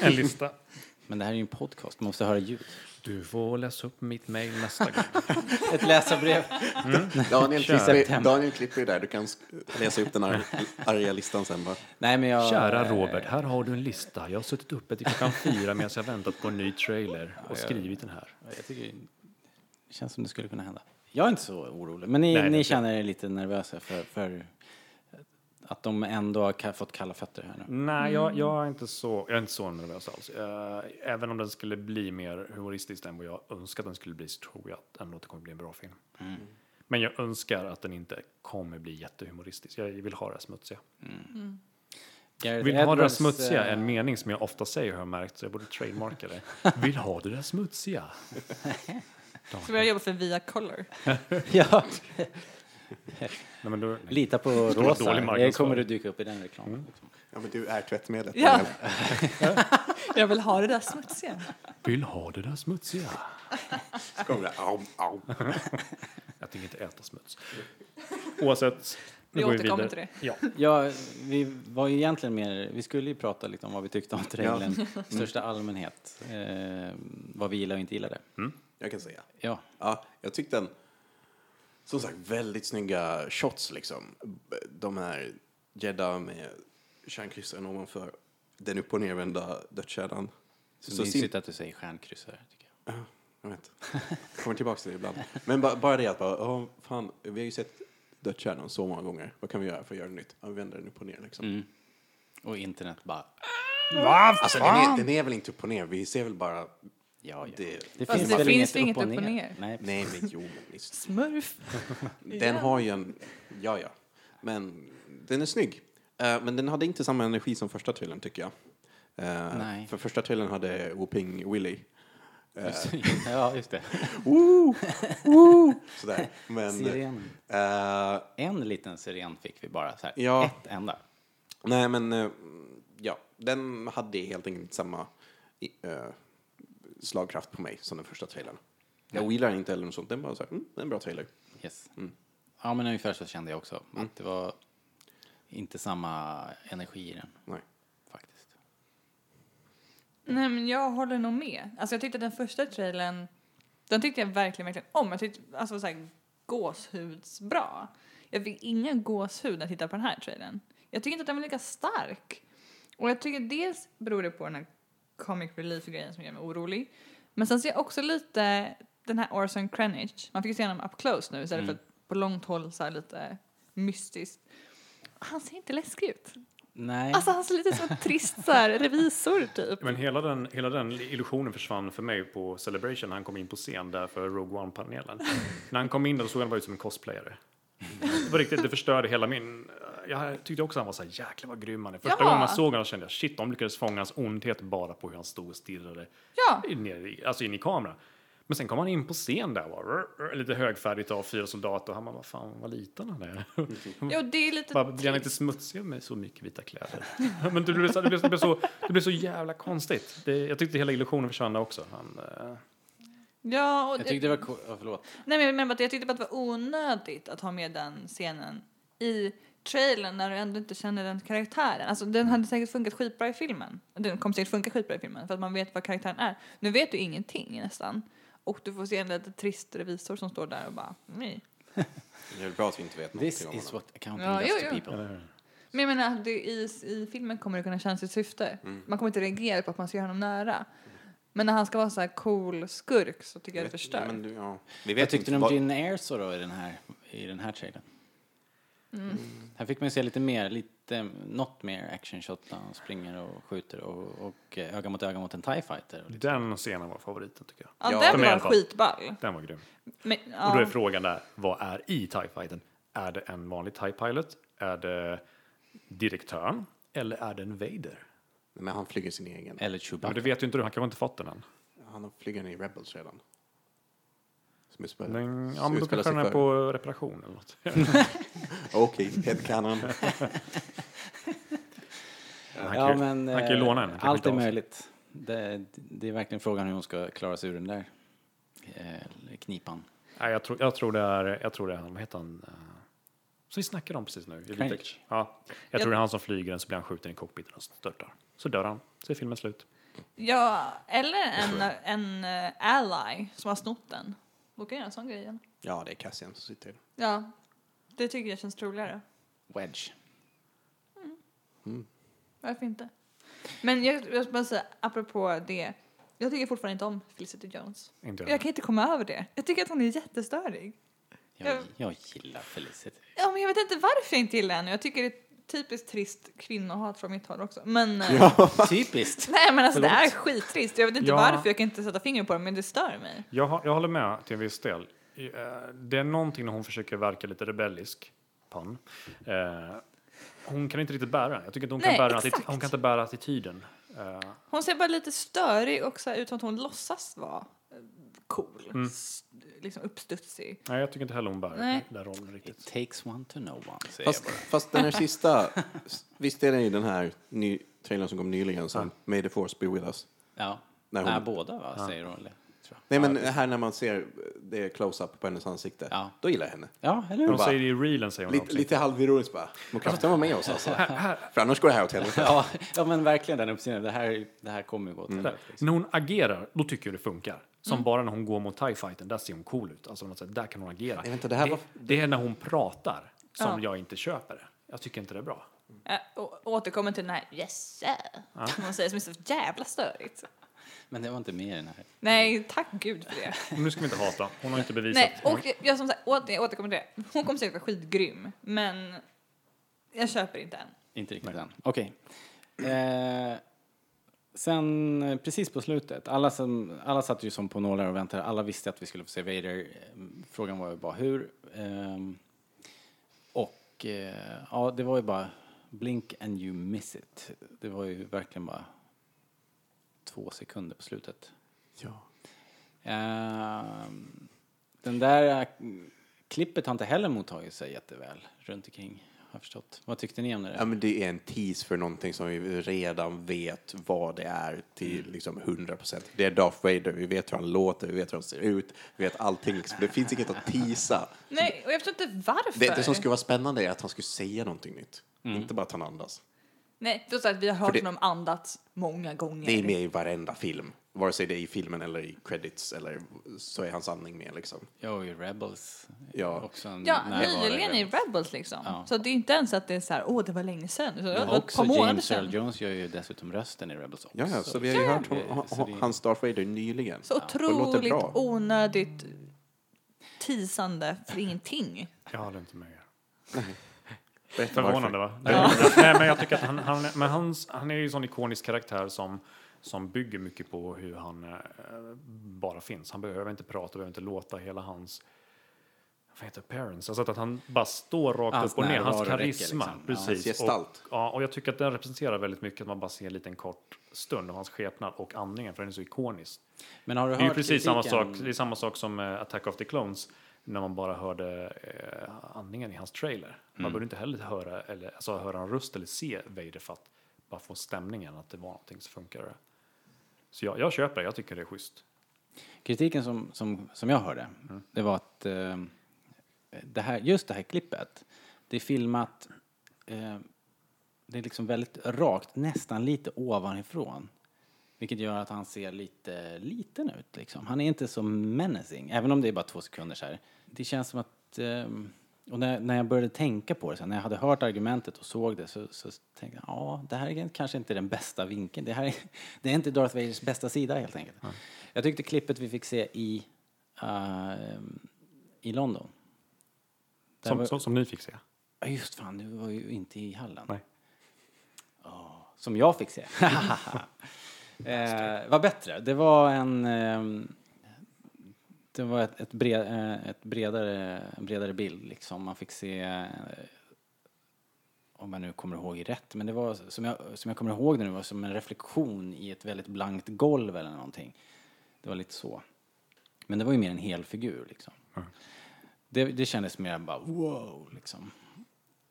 en lista. Men det här är ju en podcast, man måste höra ljud. Du får läsa upp mitt mejl nästa gång. Ett läsarbrev. Daniel, Kära. klipper. Daniel klipper ju där. Du kan läsa upp den ar- arga listan sen bara. Nej, men jag... Kära Robert, här har du en lista. Jag har suttit uppe till klockan fyra medan jag väntat på en ny trailer och skrivit den här. Jag tycker det känns som det skulle kunna hända. Jag är inte så orolig, men ni, Nej, ni känner er lite nervösa för, för att de ändå har fått kalla fötter här nu. Nej, jag, jag, är inte så, jag är inte så nervös alls. Eh, Även om den skulle bli mer humoristisk än vad jag önskar att den skulle bli så tror jag att ändå att det kommer bli en bra film. Men jag önskar att den inte kommer bli jättehumoristisk. Jag vill ha det smutsiga. Gareth Vill ha det där smutsiga, eh, en mening som jag ofta säger har jag märkt, så jag borde trademarka det. Vill ha det där smutsiga. Ska vi jobba för Via Color? ja, Nej, men då, lita på Rosa. Det kommer att dyka upp i den reklamen. liksom. Ja, men du är tvättmedlet. Ja. Jag vill ha det där smutsiga. vill ha det där smutsiga. Så kommer det, au, au. Jag tänker inte äta smuts. Oavsett, nu Vi går återkommer vidare. till det. Ja. Ja, vi var ju egentligen mer, vi skulle ju prata lite om vad vi tyckte om trailern i största allmänhet. Eh, vad vi gillade och inte gillade. Jag kan säga. Ja, Ja, jag tyckte den, som sagt, väldigt snygga shots liksom. De här Jeddah med stjärnkryssaren ovanför. Den upp och nervända dödskärran. så, Så mysigt sim- att du säger stjärnkryssare, tycker jag. jag vet. Kommer tillbaka till det ibland. Men ba, bara det att bara, oh, fan, vi har ju sett dödskärnan så många gånger. Vad kan vi göra för att göra det nytt? Ja, vi vänder den upp och ner liksom. Mm. Och internet bara, Alltså den är, den är väl inte upp och ner, vi ser väl bara ja, ja. det. Det Fast det väl finns inget upp och ner. Nej, Nej men jo, men. Smurf. Den har ju en, ja ja, men den är snygg. Eh, men den hade inte samma energi som första trailern tycker jag. Eh, Nej. För första trailern hade Whooping Willy. Eh, ja, just det. woo, woo, sådär. Men, Siren. eh, En liten siren fick vi bara, så här. Ja. ett enda. nej men, ja, den hade helt enkelt samma slagkraft på mig som den första trailern. Jag gillar inte eller något sånt, den bara så här, mm, det är en bra trailer. Yes. Mm. Ja, men ungefär så kände jag också. Att det var inte samma energi i den, Nej. faktiskt. Nej men jag håller nog med. Alltså jag tyckte den första trailern, den tyckte jag verkligen, verkligen om. Jag tyckte, alltså så här, gåshudsbra. Jag fick ingen gåshud när jag tittade på den här trailern. Jag tycker inte att den var lika stark. Och jag tycker dels beror det på den här comic relief-grejen som gör mig orolig. Men sen ser jag också lite den här Orson Krennic. Man fick ju se honom up close nu istället för att på långt håll så här lite mystiskt. Han ser inte läskig ut. Nej. Alltså han ser lite som en trist så här, revisor typ. Men hela den, hela den illusionen försvann för mig på Celebration när han kom in på scen där för Rogue One-panelen. när han kom in där såg han bara ut som en cosplayare. Var riktigt, det förstörde hela min... Jag tyckte också han var så här, jäklar vad grym han är. Första Ja. gången man såg honom kände jag, shit, de lyckades fånga hans ondhet bara på hur han stod och stirrade Ja. ner i, alltså in i kameran. Men sen kom han in på scen där, var, rr, rr, lite högfärdigt av fyra soldater och han bara, vad fan, vad liten han är. Jo, det är lite Bara, blir han inte smutsig med så mycket vita kläder? Men det blev så, det blev, det blev så, det blev så jävla konstigt. Det, jag tyckte hela illusionen försvann också. Han, eh, Ja, och Jag tyckte det var. Oh, förlåt. Nej, men jag menar jag tyckte bara att det var onödigt att ha med den scenen i trailern när du ändå inte känner den karaktären. Alltså den hade säkert funkat skitbra i filmen. Den kommer säkert funka skitbra i filmen för att man vet vad karaktären är. Nu vet du ingenting nästan. Och du får se en lite trist revisor som står där och bara nej. Det är bra att vi inte vet This någonting om is honom. what accounting Ja, does jo, to jo. people. eller? Men jag menar, det, i, i filmen kommer det kunna känna sitt syfte. Man kommer inte reagera på att man ser honom nära. Men när han ska vara så här cool skurk så tycker jag det Vet- förstör. Men, du- ja. Vi Vad vet tyckte inte ni om vad- Gin Erso då i den här, i den här trailern? Mm. Här fick man ju se lite mer, lite, något mer action shot där han springer och skjuter och, och eh, öga mot öga mot en TIE fighter. Och lite. Den scenen var favoriten tycker jag. Ja, Ja, den de är i alla var fall- skitball. Den var grym. Men, Och då är ja. frågan där, vad är i TIE fighten? Är det en vanlig TIE pilot? Är det direktören? Eller är det en Vader? Men han flyger sin egen. Eller Men Chewbacca. det vet ju inte du, han kanske inte fått den än. Han flyger i Rebels redan. Som utspelar, Men, ja, men då kanske den är på reparation eller något. Okej, headcanon. Han Ja, kan, men han kan ju eh, låna en. allt är möjligt. Det, det är verkligen frågan hur hon ska klara sig ur den där eh, knipan. Nej, jag, tror, jag tror det är, jag tror det är han, vad heter han? eh, Som vi snackade om precis nu. Ja, jag tror det är han som flyger den så blir han skjuten i cockpiten och störtar. Så dör han. Så är filmen slut. Ja, eller en, en eh, ally som har snott den. Jag göra en sån grej igen. Ja, det är Cassian som sitter. Ja, det tycker jag känns troligare. Wedge. Varför inte? Men jag, jag ska bara säga, apropå det. Jag tycker fortfarande inte om Felicity Jones. Inte Jag kan inte komma över det. Jag tycker att hon är jättestörig. Jag, Ja. jag gillar Felicity. Ja, men jag vet inte varför jag inte gillar henne. Jag tycker det är typiskt trist kvinnohat från mitt håll också. Men, eh, Typiskt. nej men alltså det är skittrist. Jag vet inte Ja. varför, jag kan inte sätta fingret på det, men det stör mig. Jag, jag håller med till en viss del. Eh, Det är någonting när hon försöker verka lite rebellisk. Pan. Eh, hon kan inte riktigt bära. Jag tycker inte hon, Nej, kan, bära hon kan inte bära attityden. Hon ser bara lite störig och så här, ut som att hon låtsas vara cool. Mm. Liksom uppstudsig. nej, jag tycker inte heller hon bär Nej. den rollen It riktigt. takes one to know one, säger Fast, jag bara. fast den här sista, visst är det i den här ny, trailern som kom nyligen som May the force be with us? Ja. När Nej, hon- båda va, säger hon. Eller. Nej men här när man ser det close-up på hennes ansikte, Ja. då gillar jag henne. Ja, eller hur? bara- säger det i reelen, säger hon Lite, också. lite halvironiskt bara. Må kraften vara med oss alltså. För annars går det här åt helvete. Ja, ja, men verkligen den uppsynen. Det här, det här kommer ju gå till Där. helvete, liksom. När hon agerar, då tycker jag det funkar. Som bara när hon går mot TIE-fighten, där ser hon cool ut. Alltså, sätt, där kan hon agera. Nej, vänta, det här det, var- det är när hon pratar som Ja. jag inte köper det. Jag tycker inte det är bra. Å- återkommer till den här yes sir. Som hon säger som är så jävla störigt. Men det var inte med i den här. Nej, tack gud för det. Nu ska vi inte hata. Hon har inte bevisat. Nej, och jag, som sagt, åter, jag återkommer till det. Hon kommer säkert vara skitgrym, men jag köper inte än. Inte riktigt än. Okej. Eh, sen eh, precis på slutet, alla, som, alla satt ju som på nålar och väntade. Alla visste att vi skulle få se Vader. Eh, Frågan var ju bara hur. Ehm, och eh, ja, det var ju bara blink and you miss it. Det var ju verkligen bara två sekunder på slutet. Ja. Ehm, den där eh, klippet har inte heller mottagit sig jätteväl runt omkring, har jag förstått. Vad tyckte ni om det? Ja, men det är en tease för någonting som vi redan vet vad det är till Mm. liksom 100 procent. Det är Darth Vader, vi vet hur han låter, vi vet hur han ser ut, vi vet allting. Det finns inget att teasa. Nej, och jag förstår inte varför. Det, det som skulle vara spännande är att han skulle säga någonting nytt. Mm. Inte bara att han andas. Nej, det är så att vi har hört det- honom andats många gånger. Det är med i varenda film. Vare sig det är i filmen eller i credits eller så är hans andning med liksom. Ja, och i Rebels. Ja. Också en Ja, nyligen i Rebels. Liksom. Ja. Så det är inte ens att det är så här, åh det var länge sedan. Men ett också James. Earl Jones gör ju dessutom rösten i Rebels också. Ja, ja, så vi har ju Ja, hört ja. hon, Så hon, det- hans Darth Vader nyligen. Så låter otroligt onödigt tisande för ingenting. Jag håller inte med er. Förvånande va? Nej, men jag tycker att han, han, men hans, han är ju en sån ikonisk karaktär som, som bygger mycket på hur han eh, bara finns. Han behöver inte prata, behöver inte låta. Hela hans vad heter parents, alltså att han bara står rakt Hans upp och ner. Hans karisma, liksom. Ja, precis. hans gestalt. Och, ja, och jag tycker att den representerar väldigt mycket att man bara ser en liten kort stund av hans skepnad och andningen, för den är så ikonisk. Men har du Det är hört precis samma sak, kritiken? det är samma sak som eh, Attack of the Clones när man bara hörde eh, andningen i hans trailer. Man Mm. borde inte heller höra, eller, alltså, höra en röst eller se Vader för att bara få stämningen att det var någonting som funkar. Så jag, jag köper det, jag tycker det är schysst. Kritiken som, som, som jag hörde, det var att eh, det här, just det här klippet, det är filmat, eh, det är liksom väldigt rakt, nästan lite ovanifrån. Vilket gör att han ser lite liten ut liksom. Han är inte så menacing, även om det är bara två sekunder så här. Det känns som att, eh, och när, när jag började tänka på det, här, när jag hade hört argumentet och såg det så, så tänkte jag, ja, det här är kanske inte den bästa vinkeln. Det här är, det är inte Darth Vaders bästa sida helt enkelt. Jag tyckte klippet vi fick se i, eh, i London. Som, var- som, som ni fick se. Ja, just fan, du var ju inte i hallen. Nej. Som jag fick se. eh, var bättre. Det var en... ehm, det var ett, ett, bred, eh, ett bredare, en bredare bild liksom. Man fick se... eh, om jag nu kommer ihåg rätt, men det var som jag, som jag kommer ihåg det nu var som en reflektion i ett väldigt blankt golv eller någonting. Det var lite så. Men det var ju mer en hel figur liksom. Det, det kändes mer bara wow liksom.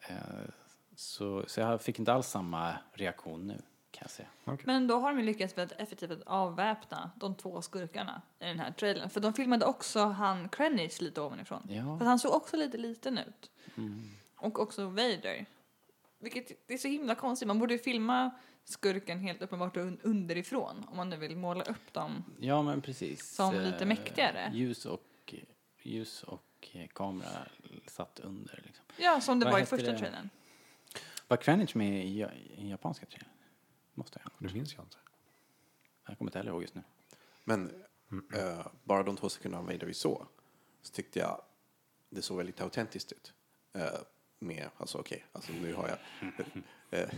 Eh, så, så jag fick inte alls samma reaktion nu. Kan jag säga. Men då har de ju lyckats väldigt effektivt att avväpna de två skurkarna i den här trailern. För de filmade också han Krennic lite ovanifrån. Ja. För han såg också lite liten ut. Och också Vader. Vilket det är så himla konstigt. Man borde ju filma skurken helt uppenbart un- underifrån om man nu vill måla upp dem. Ja, men precis. Som lite Eh, mäktigare. Ljus och, ljus och eh, kamera satt under. Liksom. Ja, som det Vad var i första trailern. Var Kranich med i, i japanska trailern? Måste jag. Det minns jag inte. Jag kommer inte heller ihåg just nu. Men eh, bara de två sekunderna Vader vi såg så tyckte jag det såg väldigt autentiskt ut. Eh, med, alltså okej, alltså nu har jag eh,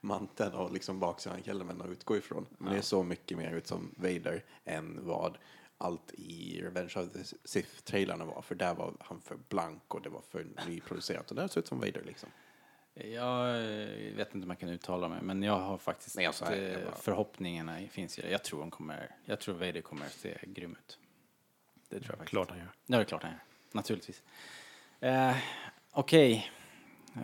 manteln och liksom baksidan av hjälmen att utgå ifrån. Men det såg mycket mer ut som Vader än vad allt i Revenge of the Sith-trailarna var. För där var han för blank och det var för nyproducerat. Och där såg ut som Vader liksom. Jag eh, vet inte om jag kan uttala mig, men jag har faktiskt Nej, alltså, bara- förhoppningarna finns ju. Jag tror hon kommer, jag tror Vader kommer att se grym ut. Det tror jag faktiskt. Klart han gör. Ja, det är klart han gör. Naturligtvis. Eh, Okej.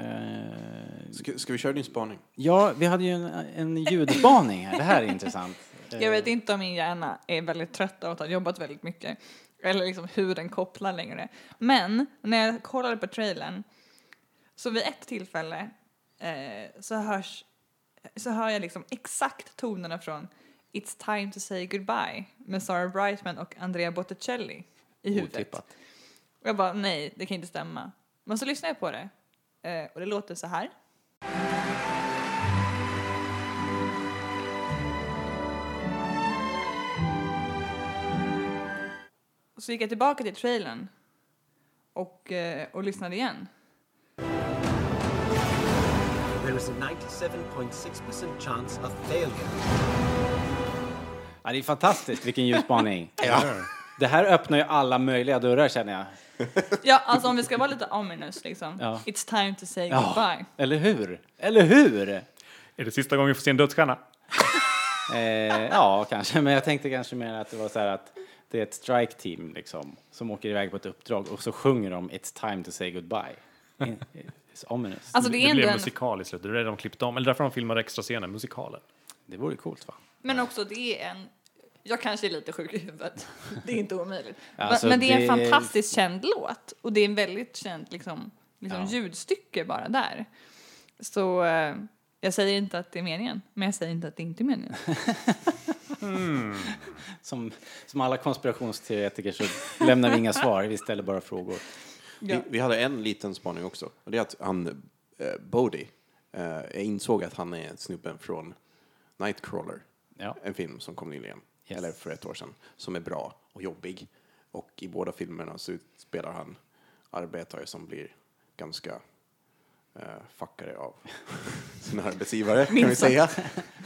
Eh, Ska, ska vi köra din spaning? ja, vi hade ju en, en ljudspaning här. Det här är intressant. Jag vet inte om min hjärna är väldigt trött av att ha jobbat väldigt mycket. Eller liksom hur den kopplar längre. Men när jag kollade på trailern så vid ett tillfälle eh, så, hörs, så hör jag liksom exakt tonerna från It's time to say goodbye med Sarah Brightman och Andrea Botticelli i huvudet. Otippat. Och jag bara nej, det kan inte stämma. Men så lyssnar jag på det eh, och det låter så här. Och så gick jag tillbaka till trailern och, eh, och lyssnade igen. Is a 97.6% chance of failure. Ja, det är fantastiskt, vilken ljudspaning. ja. Det här öppnar ju alla möjliga dörrar känner jag. Ja, alltså om vi ska vara lite ominous liksom. Ja. It's time to say Ja, goodbye. eller hur? Eller hur? Är det sista gången vi får se en dödsstjärna? Eh, ja, kanske, men jag tänkte kanske mer att det var så här att det är ett strike team liksom som åker iväg på ett uppdrag och så sjunger de It's time to say goodbye. It's ominous. Alltså det är det blev en, musikal i slutet. Det är det de klippte om. Eller därför de filmade extra scener, musikalen. Det vore coolt va? men också det är en, jag kanske är lite sjuk i huvudet, det är inte omöjligt. Alltså, men, det är en det- fantastiskt känd låt och det är en väldigt känd liksom, liksom Ja. ljudstycke bara där. Så eh, jag säger inte att det är meningen, men jag säger inte att det inte är meningen. Som, som alla konspirationsteoretiker så lämnar vi inga svar, vi ställer bara frågor. Vi, vi hade en liten spaning också. Och det är att han, eh, Bodhi, eh, jag insåg att han är snubben från Nightcrawler. En film som kom nyligen, Yes. eller för ett år sedan, som är bra och jobbig. Och i båda filmerna så spelar han arbetare som blir ganska eh, fuckade av sina arbetsgivare, kan vi säga.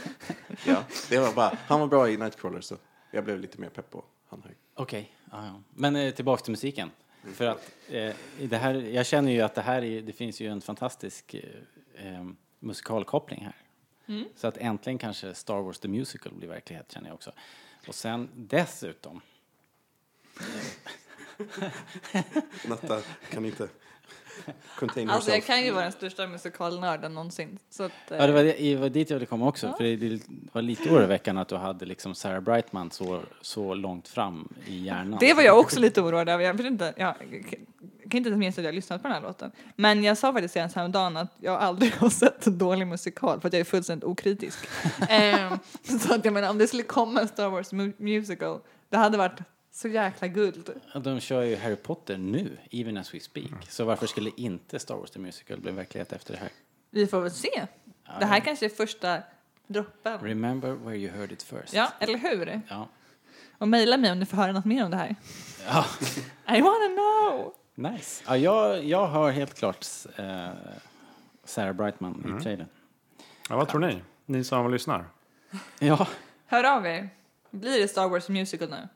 ja, det var bara, han var bra i Nightcrawler så jag blev lite mer pepp på han här. Okej, ja, ja. men eh, tillbaks till musiken. För att eh, i det här, jag känner ju att det här är, det finns ju en fantastisk eh, eh, musikalkoppling här. Så att äntligen kanske Star Wars the Musical blir verklighet känner jag också. Och sen dessutom, Natta kan inte contain Alltså jag kan ju vara den största musikalnörden någonsin. Så att, eh, ja det var, det, det var dit jag ville komma också, för det, det var lite oroväckande att du hade liksom Sarah Brightman så, så långt fram i hjärnan. Det var jag också lite oroad över. Jag, vet inte, jag kan inte ens minnas att jag har lyssnat på den här låten. Men jag sa faktiskt senast häromdagen att jag aldrig har sett en dålig musikal för att jag är fullständigt okritisk. Ehm, så att jag menar om det skulle komma en Star Wars mu- musical, det hade varit så jäkla guld. Ja, De kör ju Harry Potter nu, even as we speak. Så varför skulle inte Star Wars the Musical bli verklighet efter det här? Vi får väl se. Det här kanske är första droppen. Remember where you heard it first. Ja, eller hur? Ja. Och mejla mig om ni får höra något mer om det här. Ja. I wanna know! Nice. Ja, jag, jag har helt klart eh, Sarah Brightman Mm. i trailern. Ja, vad tror ni? Ni som lyssnar. Ja, Hör av er. Blir det Star Wars musical nu?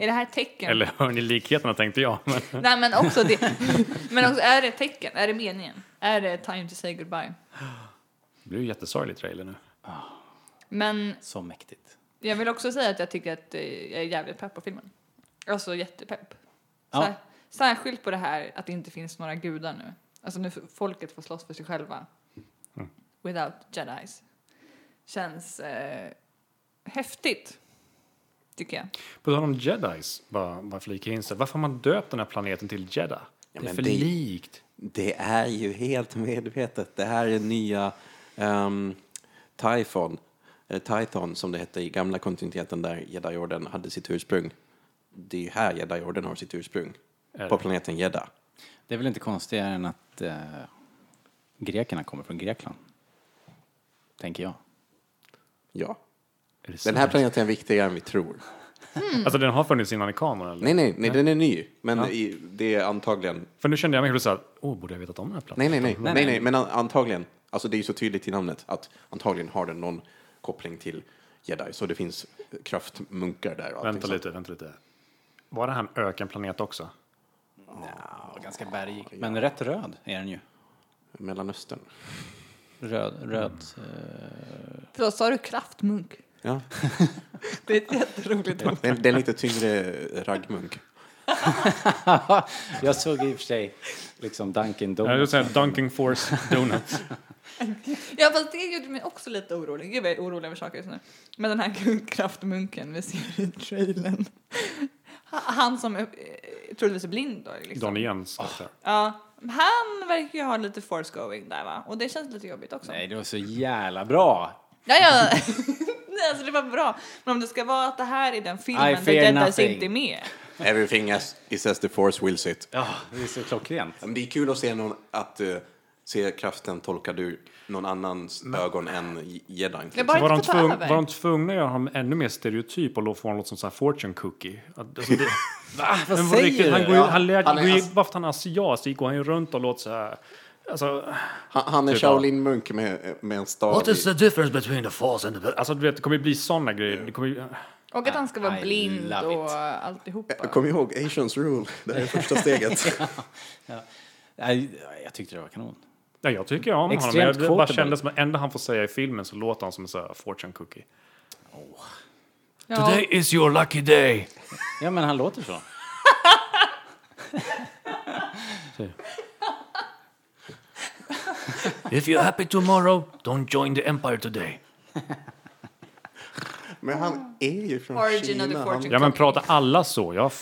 Är det här ett tecken? Eller hör ni likheterna tänkte jag. Men Nej men också det. Men också, är det ett tecken? Är det meningen? Är det time to say goodbye? det blir ju jättesorglig trailer nu. Men så mäktigt. jag vill också säga att jag tycker att eh, jag är jävligt pepp på filmen. Alltså jättepepp. Ja. Sär, särskilt på det här att det inte finns några gudar nu. Alltså nu får folket får slåss för sig själva. Without jedis. känns eh, häftigt. Tycker jag. På tal om jedis, bara, bara flika in sig. Varför har man döpt den här planeten till Jeddah? det är för det- likt. Det är ju helt medvetet. Det här är nya um, Typhon, eller Tython som det hette i gamla kontinenten där Jedi-orden hade sitt ursprung. Det är ju här Jedi-orden har sitt ursprung. Är På det? planeten Jeddah. Det är väl inte konstigare än att eh, grekerna kommer från Grekland. Tänker jag. Ja. Den här så? planeten är viktigare än vi tror. Alltså den har funnits innan i eller? Nej, nej, nej, den är ny. Men i, det är antagligen... För nu kände jag mig plötsligt såhär, åh, borde jag vetat om den här planeten? Nej, nej, nej, nej, nej, men an- antagligen. Alltså det är ju så tydligt i namnet att antagligen har den någon koppling till Jedi. Så det finns eh, kraftmunkar där. och Vänta lite, vänta lite. Var det här en ökenplanet också? Ja, ganska bergig. Men rätt röd är den ju. Mellanöstern. Röd, röd. Förlåt, sa du kraftmunk? Ja. Det är ett jätteroligt ord. Det är, det är en lite tyngre raggmunk. Jag såg i och för sig liksom Dunkin' Jag Donuts. säga Dunking Force Donuts. Ja, fast det gjorde mig också lite orolig. Gud, jag är orolig över saker just nu. Men den här kraftmunken vi ser i trailern. Ha- Han som är, eh, troligtvis är blind då. Liksom. Don Jens. karaktär. Ja, han verkar ju ha lite force going där va? Och det känns lite jobbigt också. Nej, det var så jävla bra. Ja, ja. Nej, alltså det var bra. Men om det ska vara att det här är den I filmen där nothing. inte är med. Everything as, is as the force wills it. Ja, det är så klockrent. Men det är kul att se någon, att eh, se kraften tolkad ur någon annans ögon än jedin. Var de, tvung, var de tvungna att göra honom ännu mer stereotyp och få honom något som så här fortune cookie? Alltså det, Va? Vad men säger riktigt, du? han går ju, han lär, han är går ju, bara för att han är asiat så går han ju runt och låter så här. Alltså, Han, han är Typ Shaolin-munk med, med en stav. what is the difference between the force and the... Alltså du vet, det kommer ju bli sådana grejer. Det kommer ju, Och att han ska vara I blind och it. alltihopa. Kom ihåg, Asians rule. Det här är första steget. Nej, jag tyckte det var kanon. ja, jag tycker om honom. Extremt men Det bara kändes som att enda han får säga i filmen så låter han som en här fortune cookie. Ja, is your lucky day. Ja, men han låter så. If you're happy tomorrow, don't join the empire today. Men han är ju från Origin Kina. of the fortune Ja, men pratar alla så? Jag,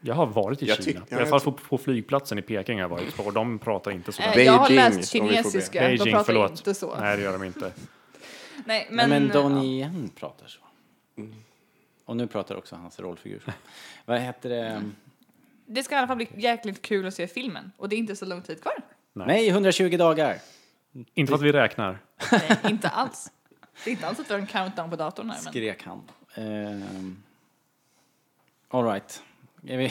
jag har varit i Jag Kina. I alla jag fall på, på flygplatsen i Peking har jag varit på och de pratar inte så. Eh, där. jag har Beijing, läst kinesiska, de Beijing, pratar förlåt. inte så. Nej, det gör de inte. Nej, Men, men, men Donnie ja. Yen pratar så. Och nu pratar också hans rollfigur så. Vad heter det? Det ska i alla fall bli jäkligt kul att se filmen. Och det är inte så lång tid kvar. Nej, 120 dagar. Inte för att vi räknar. Nej, inte alls. Det är inte alls att vi har en countdown på datorn här. Men... Skrek han. Um, all right. Är vi,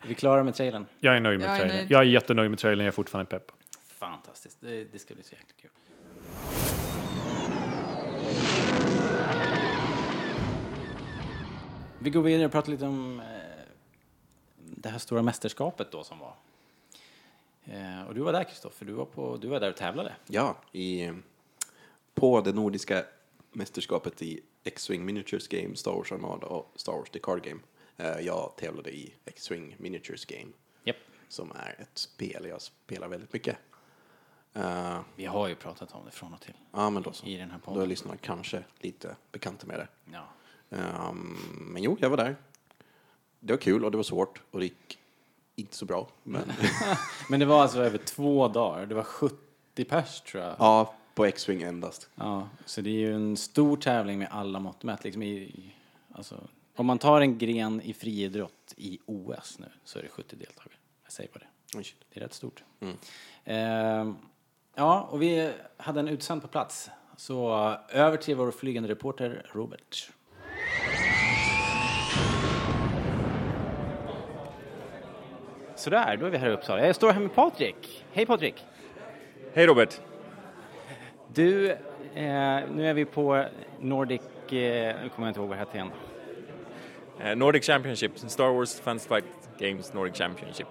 är vi klara med trailern? Jag är nöjd med Jag är trailern. nöjd. Jag är jättenöjd med trailern. Jag är fortfarande pepp. Fantastiskt. Det, det ska bli så jäkla kul. Vi går vidare och pratar lite om eh, det här stora mästerskapet då som var. Eh, och du var där Kristoffer, du var, på, du var där och tävlade. ja, i, på det nordiska mästerskapet i X-Wing Miniatures Game, Star Wars Armada och Star Wars The Card Game. Eh, jag tävlade i X-Wing Miniatures Game, Japp. som är ett spel jag spelar väldigt mycket. Eh, Vi har ju pratat om det från och till. ja, men då så. I den här podden. Då är lyssnarna kanske lite bekanta med det. Ja. Ehm, men jo, jag var där. Det var kul och det var svårt och det gick inte så bra. Men Men det var alltså över två dagar. Det var 70 pers tror jag. ja, på X-Wing endast. Ja, så det är ju en stor tävling med alla mått mätt. Liksom i, alltså, om man tar en gren i friidrott i OS nu så är det 70 deltagare. Jag säger bara det. Oj. Det är rätt stort. Ehm, ja, och vi hade en utsänd på plats. Så över till vår flygande reporter Robert. Sådär, då är vi här i Uppsala. Jag står här med Patrik. Hej Patrik! Hej Robert! Du, eh, nu är vi på Nordic, eh, nu kommer jag inte ihåg vad det hette igen. Eh, Nordic Championship, Star Wars Fantasy Fight Games Nordic Championship.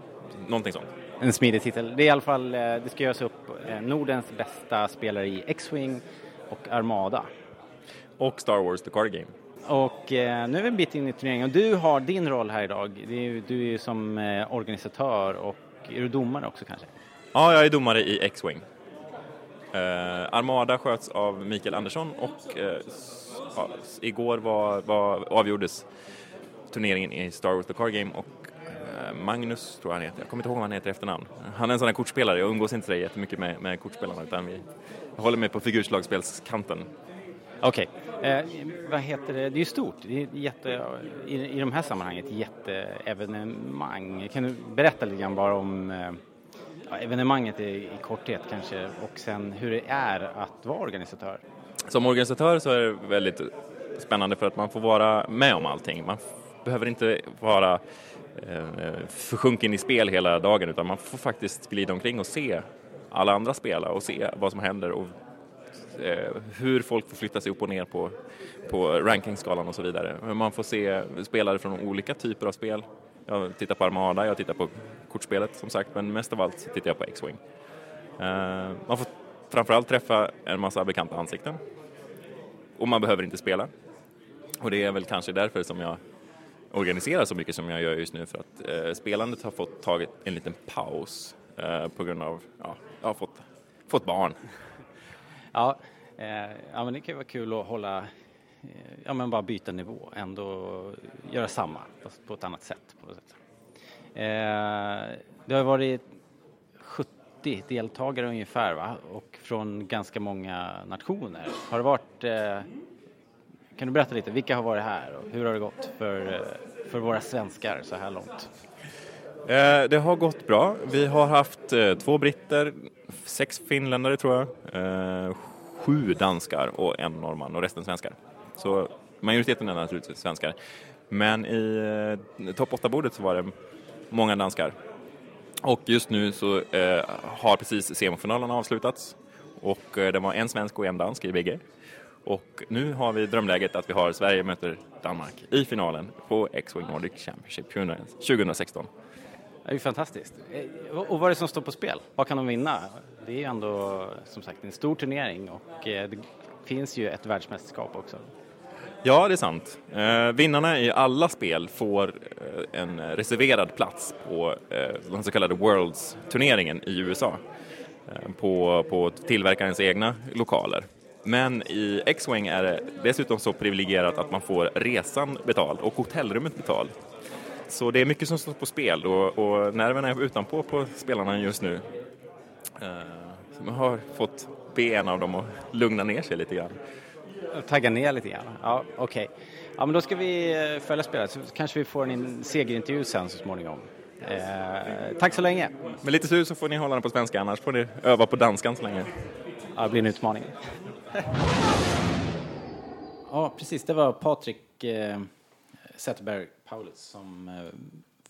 Någonting sånt. En smidig titel. Det är i alla fall, eh, det ska göras upp eh, Nordens bästa spelare i X-Wing och Armada. Och Star Wars The Card Game. Och eh, nu är vi en bit in i turneringen och du har din roll här idag. Det är, ju- du är ju som eh, organisatör och är du domare också kanske? Ja, jag är domare i X-Wing. Eh, Armada sköts av Mikael Andersson och eh, s- ja, s- igår var, var, avgjordes turneringen i Star Wars The Card Game och eh, Magnus tror jag han heter, jag kommer inte ihåg vad han heter i efternamn. Han är en sån här kortspelare, jag umgås inte så jättemycket med, med kortspelarna utan vi, jag håller mig på figurslagsspelskanten. Okej, eh, vad heter det? Det är ju stort. Det är jätte, i, I de här sammanhangen jätteevenemang. Kan du berätta lite grann bara om eh, evenemanget i, i korthet kanske och sen hur det är att vara organisatör? Som organisatör så är det väldigt spännande för att man får vara med om allting. Man behöver inte vara eh, försjunken i spel hela dagen utan man får faktiskt glida omkring och se alla andra spela och se vad som händer och Eh, hur folk får flytta sig upp och ner på, på rankingskalan och så vidare. Man får se spelare från olika typer av spel. Jag tittar på Armada, jag tittar på kortspelet som sagt, men mest av allt tittar jag på X-Wing. Eh, man får framförallt träffa en massa bekanta ansikten och man behöver inte spela. Och det är väl kanske därför som jag organiserar så mycket som jag gör just nu för att eh, spelandet har fått tagit en liten paus eh, på grund av, ja, jag har fått, fått barn. Ja, eh, ja, men det kan ju vara kul att hålla, eh, ja men bara byta nivå, ändå göra samma fast på ett annat sätt. På sätt. Eh, det har varit 70 deltagare ungefär va? och från ganska många nationer. Har det varit, eh, kan du berätta lite, vilka har varit här och hur har det gått för, eh, för våra svenskar så här långt? Eh, det har gått bra. Vi har haft eh, två britter, sex finländare tror jag, eh, sju danskar och en norrman och resten svenskar. Så majoriteten är naturligtvis svenskar. Men i eh, topp 8-bordet så var det många danskar. Och just nu så eh, har precis semifinalerna avslutats och eh, det var en svensk och en dansk i bägge. Och nu har vi drömläget att vi har Sverige möter Danmark i finalen på X-Wing Nordic Championship 2016. Det är ju fantastiskt. Eh, och vad är det som står på spel? Vad kan de vinna? Det är ju ändå som sagt en stor turnering och eh, det finns ju ett världsmästerskap också. Ja, det är sant. Eh, vinnarna i alla spel får eh, en reserverad plats på eh, den så kallade Worlds-turneringen i USA eh, på, på tillverkarens egna lokaler. Men i X-Wing är det dessutom så privilegierat att man får resan betald och hotellrummet betalt. Så det är mycket som står på spel och, och nerverna är utanpå på spelarna just nu. Eh, så man har fått be en av dem att lugna ner sig lite grann. Tagga ner lite grann. Ja, okej. Ja, men då ska vi eh, följa spelet så kanske vi får en segerintervju sen så småningom. Eh, tack så länge. Med lite tur så får ni hålla den på svenska, annars får ni öva på danskan så länge. Ja, det blir en utmaning. ja, precis. Det var Patrik eh, Zetterberg Paulus som eh,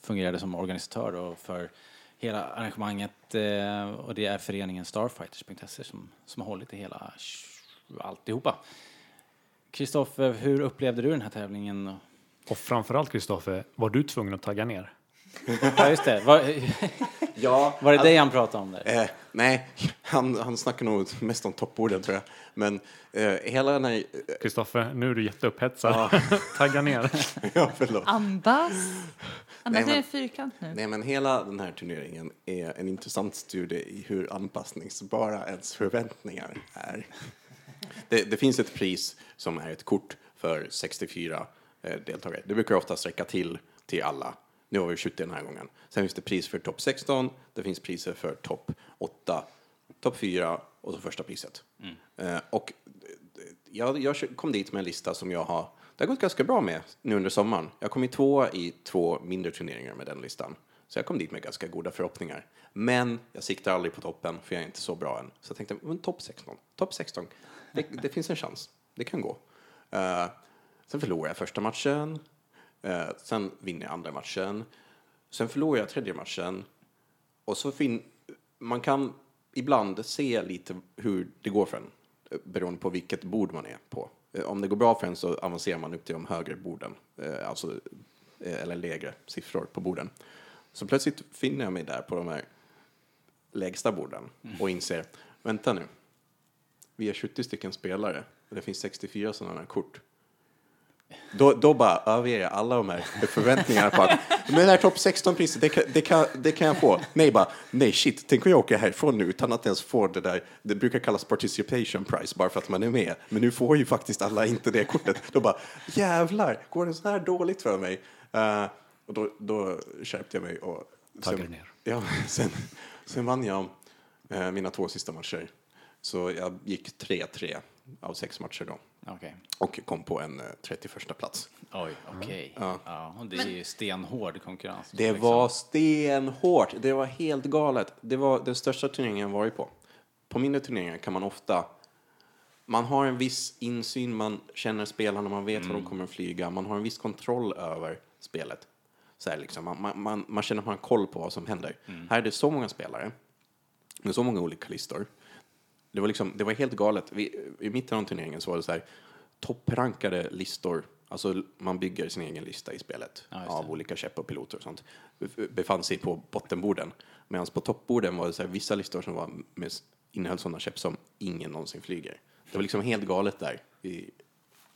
fungerade som organisatör då för hela arrangemanget eh, och det är föreningen Starfighters.se som, som har hållit det hela alltihopa. Kristoffer, hur upplevde du den här tävlingen? Och framförallt Kristoffer, var du tvungen att tagga ner? Ja, just det. Var, Ja, var det dig han pratade om där? Eh, nej, han, han snackar nog mest om topporden tror jag. Men eh, hela den här... eh, Kristoffer, nu är du jätteupphetsad. tagga ner. ja, förlåt. Andas. Andas men- i en fyrkant nu. Nej, men hela den här turneringen är en intressant studie i hur anpassningsbara ens förväntningar är. Det, det finns ett pris som är ett kort för 64 eh, deltagare. Det brukar oftast räcka till till alla. Nu har vi 70 den här gången. Sen finns det pris för topp 16, det finns priser för topp 8, topp 4 och så första priset. Eh, och eh, jag, jag kom dit med en lista som jag har, det har gått ganska bra med nu under sommaren. Jag kom i tvåa i två mindre turneringar med den listan. Så jag kom dit med ganska goda förhoppningar. Men jag siktar aldrig på toppen, för jag är inte så bra än. Så jag tänkte, men topp 16, topp 16, det, det finns en chans. Det kan gå. Eh, sen förlorar jag första matchen. Eh, sen vinner jag andra matchen. Sen förlorar jag tredje matchen. Och så fin man kan ibland se lite hur det går för en, eh, beroende på vilket bord man är på. Eh, om det går bra för en så avancerar man upp till de högre borden, eh, alltså, eh, eller lägre siffror på borden. Så plötsligt finner jag mig där på de här lägsta borden och inser, vänta nu, vi är 70 stycken spelare och det finns 64 sådana här kort. Då, då bara överger jag alla de här förväntningarna på att men det här topp 16-priset, det kan, det, kan, det kan jag få. Nej, bara, nej shit, tänk om jag åker härifrån nu utan att ens få det där, det brukar kallas participation price bara för att man är med. Men nu får ju faktiskt alla inte det kortet. Då bara, jävlar, går det så här dåligt för mig? Eh, och då, då skärpte jag mig och Taggade sen, ner. Ja, sen, sen vann jag eh, mina två sista matcher. Så jag gick 3-3 av sex matcher då. Okej. Och kom på en eh, 31 plats. Oj, okej. Ja. Ja. och det är ju stenhård konkurrens. Det liksom. var stenhårt. Det var helt galet. Det var den största turneringen jag varit på. På mindre turneringar kan man ofta... Man har en viss insyn, man känner spelarna, man vet vad de kommer att flyga, man har en viss kontroll över spelet. Så här liksom, man, man, man, man känner att man har koll på vad som händer. Här är det så många spelare, med så många olika listor. Det var, liksom, det var helt galet. Vi, I mitten av turneringen så var det så här, topprankade listor. Alltså man bygger sin egen lista i spelet Ja, av olika käpp och piloter och sånt. Bef- Befann sig på bottenborden. Medan på toppborden var det så här, vissa listor som var med, innehöll sådana käpp som ingen någonsin flyger. Det var liksom helt galet där i,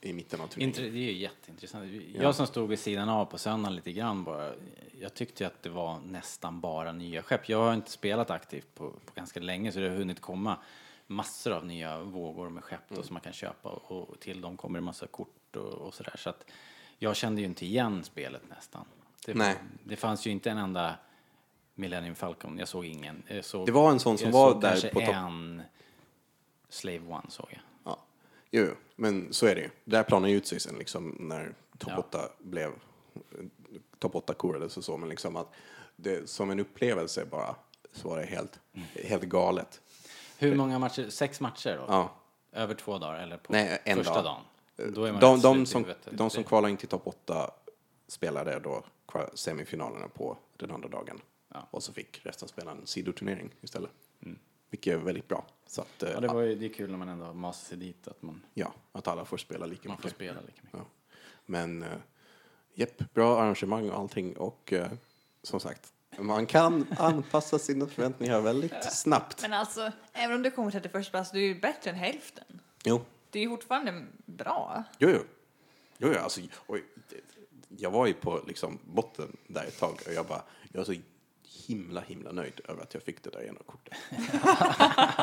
i mitten av turneringen. Det är ju jätteintressant. Jag som stod vid sidan av på söndagen lite grann bara, jag tyckte ju att det var nästan bara nya skepp. Jag har inte spelat aktivt på, på ganska länge så det har hunnit komma massor av nya vågor med skepp då, som man kan köpa och, till dem kommer det massa kort och, och sådär. Så att jag kände ju inte igen spelet nästan. Det, Nej. det fanns ju inte en enda Millennium Falcon, jag såg ingen. Jag såg, Det var en sån som var där på topp. en Slave One såg jag. Ja, jo, jo, men så är det ju. Det där planade ju ut sig sen liksom när topp Ja. 8 blev topp 8 korades och så, men liksom att det, som en upplevelse bara så var det helt, helt galet. Hur många matcher? Sex matcher då? Ja. Över två dagar eller på Nej, en första dag. dagen? Då är man De, de, som, de som kvalade in till topp 8 spelade då semifinalerna på den andra dagen. Ja. Och så fick resten spela en sidoturnering istället. Vilket är väldigt bra. Så att, eh, Mm. Ja, det, var ju, det är kul när man ändå har masat sig dit att man, ja, att alla får spela lika man får mycket. spela lika mycket. Ja. Men, uh, jepp, bra arrangemang och allting. Och eh, som sagt, man kan anpassa sina förväntningar väldigt snabbt. Men alltså, även om du kommer 31 plats, du är ju bättre än hälften. Jo, Det är ju fortfarande bra. jo, jo. jo, jo alltså, oj, jag var ju på liksom, botten där ett tag och jag bara, jag var så himla, himla nöjd över att jag fick det där ena kortet.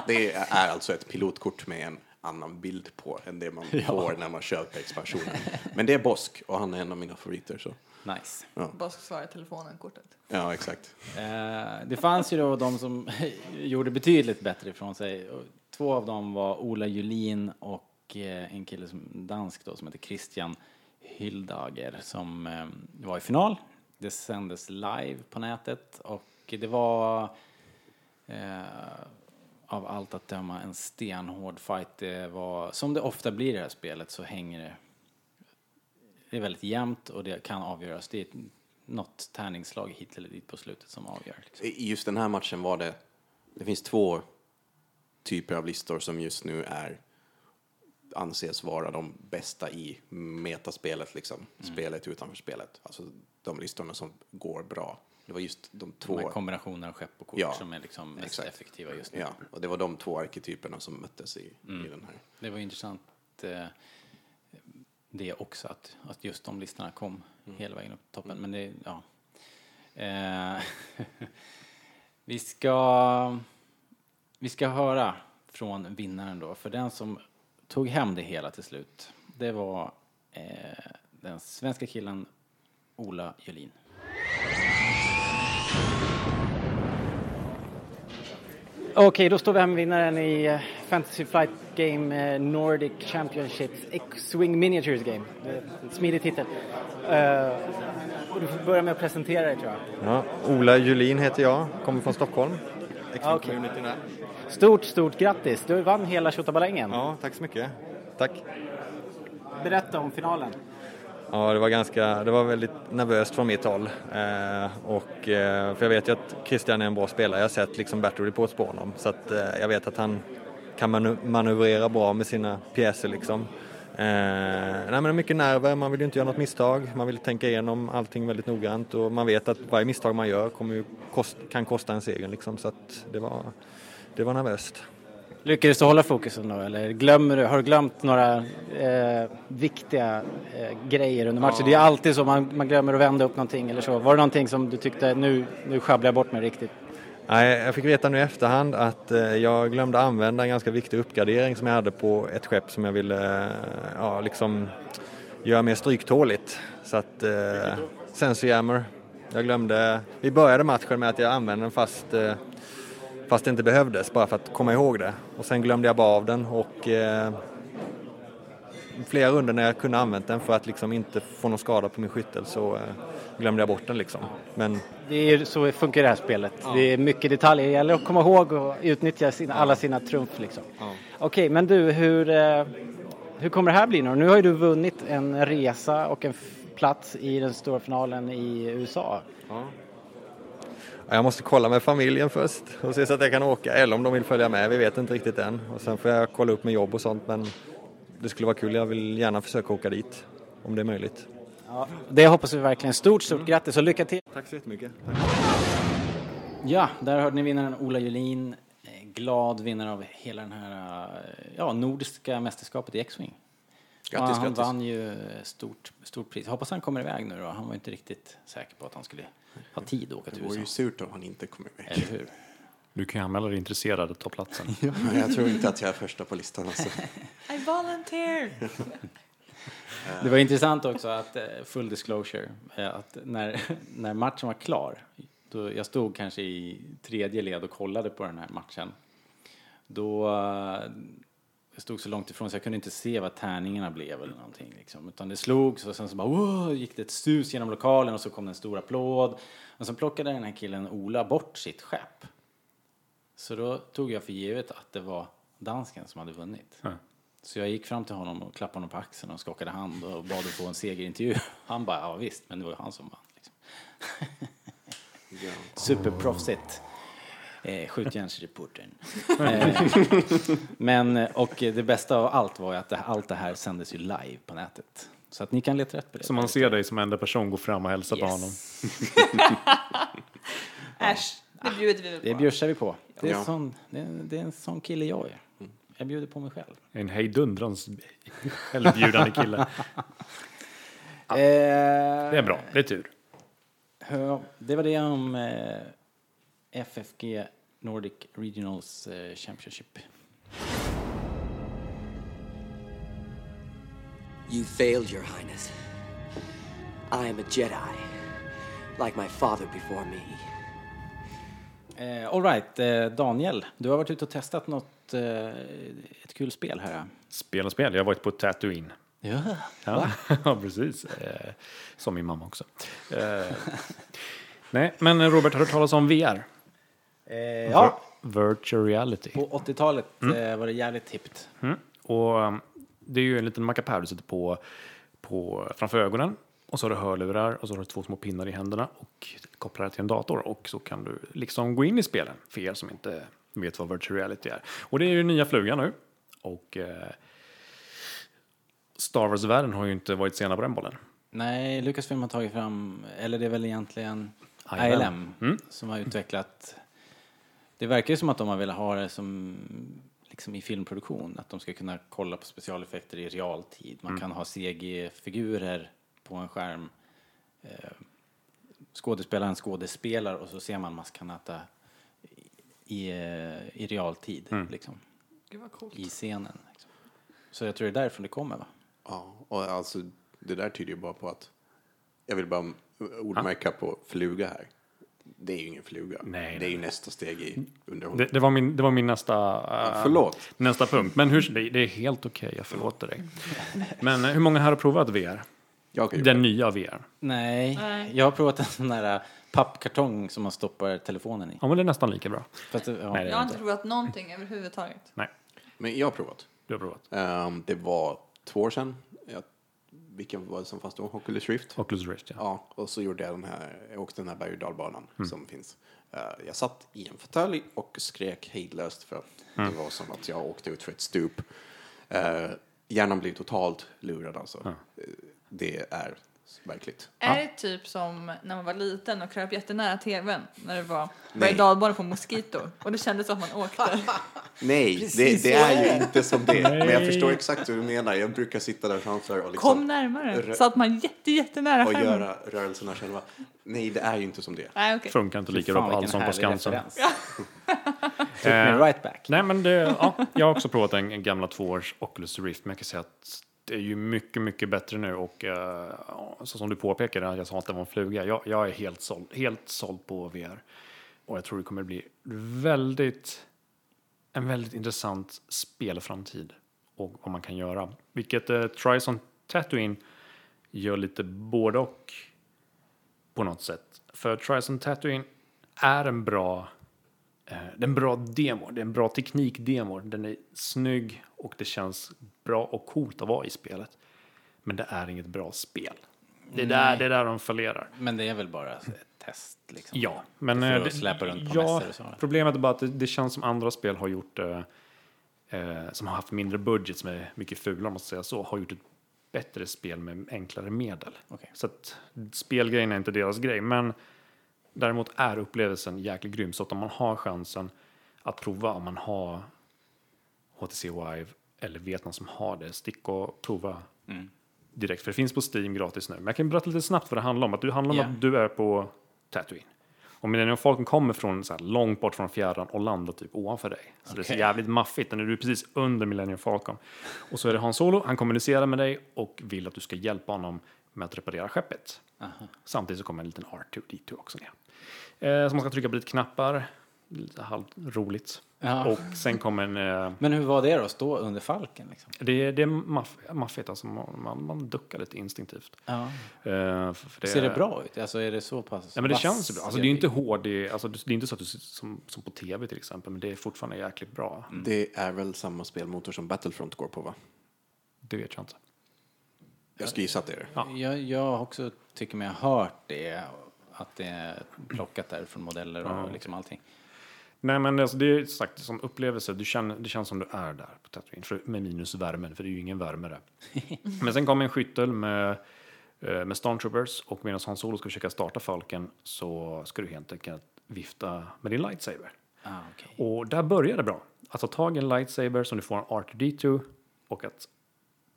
det är alltså ett pilotkort med en annan bild på än det man får när man köper expansionen. Men det är Bosk och han är en av mina favoriter. Så. Nice. Bara ska svara i telefonen-kortet. Ja, exakt. Eh, det fanns ju då de som gjorde betydligt bättre ifrån sig. Två av dem var Ola Julin och eh, en kille som dansk då som heter Christian Hyldager som eh, var i final. Det sändes live på nätet och det var eh, av allt att döma en stenhård fight. Det var, som det ofta blir i det här spelet så hänger det det är väldigt jämnt och det kan avgöras. Det är något tärningsslag hit eller dit på slutet som avgör. Liksom. I just den här matchen var det, det finns två typer av listor som just nu är anses vara de bästa i metaspelet, liksom. Spelet utanför spelet. Alltså de listorna som går bra. Det var just de två. Med kombinationer av skepp och kort Ja, som är liksom mest exakt. effektiva just nu. Ja, och det var de två arketyperna som möttes i, Mm. i den här. Det var intressant eh, det också, att, att just de listorna kom hela vägen upp till toppen. Men det, ja. Eh, vi ska, vi ska höra från vinnaren då, för den som tog hem det hela till slut, det var eh, den svenska killen Ola Jölin. Okej, då står vi här med vinnaren i eh, Fantasy Flight Game eh, Nordic Championships X-Wing Miniatures Game. En smidig titel. Och du får börja med att presentera dig tror jag. Ja, Ola Julin heter jag, kommer från Stockholm. Ah, okej. Stort, stort grattis! Du vann hela tjottabalängen. Ja, tack så mycket. Tack. Berätta om finalen. Ja, det var ganska, det var väldigt nervöst från mitt håll. Eh, och, eh, för jag vet ju att Christian är en bra spelare. Jag har sett liksom battle reports på honom. Så att, eh, jag vet att han kan manu- manövrera bra med sina pjäser liksom. Eh, nej, men det är mycket nerver, man vill ju inte göra något misstag. Man vill tänka igenom allting väldigt noggrant och man vet att varje misstag man gör kommer ju kost, kan kosta en seger liksom. Så att det var, det var nervöst. Lyckades du hålla fokusen då eller glömmer du, har du glömt några eh, viktiga eh, grejer under matchen? Det är alltid så, man, man glömmer att vända upp någonting eller så. Var det någonting som du tyckte, nu, nu sjabblar jag bort mig riktigt? Nej, jag fick veta nu i efterhand att eh, jag glömde använda en ganska viktig uppgradering som jag hade på ett skepp som jag ville eh, ja, liksom göra mer stryktåligt. Så att eh, Sensorjammer, jag glömde, vi började matchen med att jag använde den fast, eh, fast det inte behövdes bara för att komma ihåg det. Och sen glömde jag bara av den och eh, flera runder när jag kunde använt den för att liksom inte få någon skada på min skyttel så eh, glömde jag bort den liksom. Men Det är så funkar det här spelet. Det är mycket detaljer, det gäller att komma ihåg och utnyttja sina, alla sina trumf liksom. Okej, men du, hur, eh, hur kommer det här bli nu? Nu har ju du vunnit en resa och en plats i den stora finalen i USA. Ja, Jag måste kolla med familjen först och se så att jag kan åka eller om de vill följa med. Vi vet inte riktigt än. Och sen får jag kolla upp med jobb och sånt men det skulle vara kul. Jag vill gärna försöka åka dit om det är möjligt. Ja, det hoppas vi verkligen. Stort, stort grattis och lycka till! Tack så jättemycket. Ja, där hörde ni vinnaren Ola Julin. Eh, Glad vinnare av hela den här eh, ja, nordiska mästerskapet i X-Wing. Grattis, Ja, han grattis. vann ju stort, stort pris. Hoppas han kommer iväg nu då. Han var inte riktigt säker på att han skulle ha tid att åka Det till vore ju USA. surt om han inte kom iväg. Eller hur? Du kan ju anmäla dig intresserad att ta platsen. Men jag tror inte att jag är första på listan. Alltså. I volunteer! Det var intressant också att, eh, full disclosure, eh, att när, när matchen var klar, då jag stod kanske i tredje led och kollade på den här matchen, då eh, jag stod så långt ifrån så jag kunde inte se vad tärningarna blev eller någonting liksom. Utan det slogs och sen så bara wow, gick det ett sus genom lokalen och så kom det en stor applåd. Och så plockade den här killen Ola bort sitt skepp. Så då tog jag för givet att det var dansken som hade vunnit. Ja. Så jag gick fram till honom och klappade honom på axeln och skakade hand och bad att få en segerintervju. Han bara, ja visst, men det var ju han som vann. Liksom. Superproffsigt. Eh, Skjutjärnsreportern. eh, men, eh, och det bästa av allt var ju att det, allt det här sändes ju live på nätet. Så att ni kan leta rätt på det. Så man ser dig som enda person gå fram och hälsa på Yes. honom. Äsch, det bjuder vi på. Det bjussar vi på. Det är, Ja. sån, det, är, det är en sån kille jag är. Jag bjuder på mig själv. En hejdundrans självbjudande kille. Eh, Det är bra, det är tur. Ja, det var det om eh, FFG Nordic Regionals eh, Championship. You failed, Your Highness. I am a Jedi, like my father before me. Eh, all right, eh, Daniel, du har varit ute och testat något, eh, ett kul spel här. Spel och spel, jag har varit på Tatooine. Ja. Ja, ja precis. Eh, som min mamma också. Eh, nej, men Robert, har du talas om VR? Eh, ja, Virtual reality. på 80-talet eh, var det jävligt hippt. Mm. Och um, det är ju en liten mackapär du sätter på, på framför ögonen. Och så har du hörlurar och så har du två små pinnar i händerna och kopplar det till en dator. Och så kan du liksom gå in i spelen för er som inte vet vad virtual reality är. Och det är ju nya flugan nu. Och eh, Star Wars-världen har ju inte varit sena på den bollen. Nej, Lucasfilm har tagit fram, eller det är väl egentligen ILM. ILM Mm. som har utvecklat. Det verkar ju som att de har velat ha det som liksom i filmproduktion, att de ska kunna kolla på specialeffekter i realtid. Man kan ha CG-figurer på en skärm. Eh, skådespelaren skådespelar och så ser man Maskanata i, eh, i realtid, liksom, vad coolt. i scenen. Liksom. Så jag tror det är därifrån det kommer, va? Ja, och alltså det där tyder ju bara på att jag vill bara ordmärka på fluga här. Det är ju ingen fluga. Nej, det är ju nästa steg i Det, underhållning. det, var, min, det var min nästa, äh, förlåt. nästa punkt. Men hur, det, det är helt okej, jag förlåter dig. Men eh, hur många här har provat VR? Den nya VR? Nej, Nej. jag har provat en sån där äh, pappkartong som man stoppar telefonen i. Ja, men det är nästan lika bra. Fast det, ja. Nej, det Jag har inte provat någonting överhuvudtaget. Nej, Men jag har provat. du har provat. Ehm, det var två år sedan. Vilken var det som fanns då? Oculus Rift? Oculus Rift, ja. Ja, och så gjorde jag den här, jag åkte den här berg och dalbanan som finns. Eh, jag satt i en fåtölj och skrek hejdlöst för att det var som att jag åkte ut för ett stup. Uh, hjärnan blev totalt lurad alltså. Eh, det är verkligt. Är det typ som när man var liten och kröp jättenära tvn när det var berg på Mosquito och det kändes som att man åkte. Nej, det, Precis det så är är ju det. inte som det. Nej. Men jag förstår exakt hur du menar. Jag brukar sitta där framför och, liksom, Kom närmare rö- så att man jätte, jättenära och skärmen. göra rörelserna själva. Nej, det är ju inte som det. Nej, okej. Funkar inte lika bra på Allsång på Skansen. referens. Took me Eh, right back. Nej, men det, ja, jag har också provat en, en gamla tvåårs Oculus Rift, men jag kan säga att är ju mycket, mycket bättre nu och uh, så som du påpekade, jag sa att det var en fluga. Jag, jag är helt såld, helt såld på VR och jag tror det kommer bli väldigt, en väldigt intressant spelframtid och vad man kan göra. Vilket uh, Trison Tatooine gör lite både och på något sätt. För Trison Tatooine är en bra eh, Det är en bra demo, det är en bra teknikdemo. Den är snygg och det känns bra och coolt att vara i spelet. Men det är inget bra spel. Det är, där, det är där de fallerar. Men det är väl bara ett test liksom? Ja, men... För eh, att släpa runt på ja, och så. Problemet är bara att det, det känns som andra spel har gjort eh, eh, som har haft mindre budget, som är mycket fulare ska säga så, har gjort ett bättre spel med enklare medel. Okej. Så att spelgrejen är inte deras grej, men däremot är upplevelsen jäkligt grym. Så att om man har chansen att prova, om man har HTC Vive eller vet någon som har det, stick och prova Mm. direkt. För det finns på Steam gratis nu. Men jag kan berätta lite snabbt vad det handlar om. Att det handlar om Ja. att du är på Tatooine. Och Millennium Falcon kommer från så här, långt bort från fjärran och landar typ ovanför dig. Så det är så jävligt maffigt. Nu är du precis under Millennium Falcon. Och så är det Han Solo, han kommunicerar med dig och vill att du ska hjälpa honom med att reparera skeppet. Samtidigt så kommer en liten R2D2 också ner. Eh, så man ska trycka på lite knappar. Lite halvroligt. Ja. Och sen kommer en... Eh, Men hur var det då, att stå under falken? Liksom? det, det är maff, maffigt, alltså man, man, man duckar lite instinktivt. Ja. Eh, för, för Ser det bra ut? Alltså är det så pass Ja, men det känns bra. Alltså, det är ju inte hård, det är, alltså, det är inte så att du som, som på tv till exempel, men det är fortfarande jäkligt bra. Det är väl samma spelmotor som Battlefront går på, va? Det vet jag inte. Jag ska gissa att det är det. Ja. Jag, jag också tycker mig ha hört det, att det är plockat där från modeller och Ja. liksom allting. Nej, men alltså, det är sagt som upplevelse. Du känner, det känns som du är där på Tatooine, för, med minus värmen, för det är ju ingen värme där. men sen kommer en skyttel med, eh, med Stormtroopers och medan Han Solo ska försöka starta Falken så ska du helt enkelt vifta med din lightsaber. Ah, okej. Och där börjar det bra. Att ta tag i en lightsaber som du får en R2D2 och att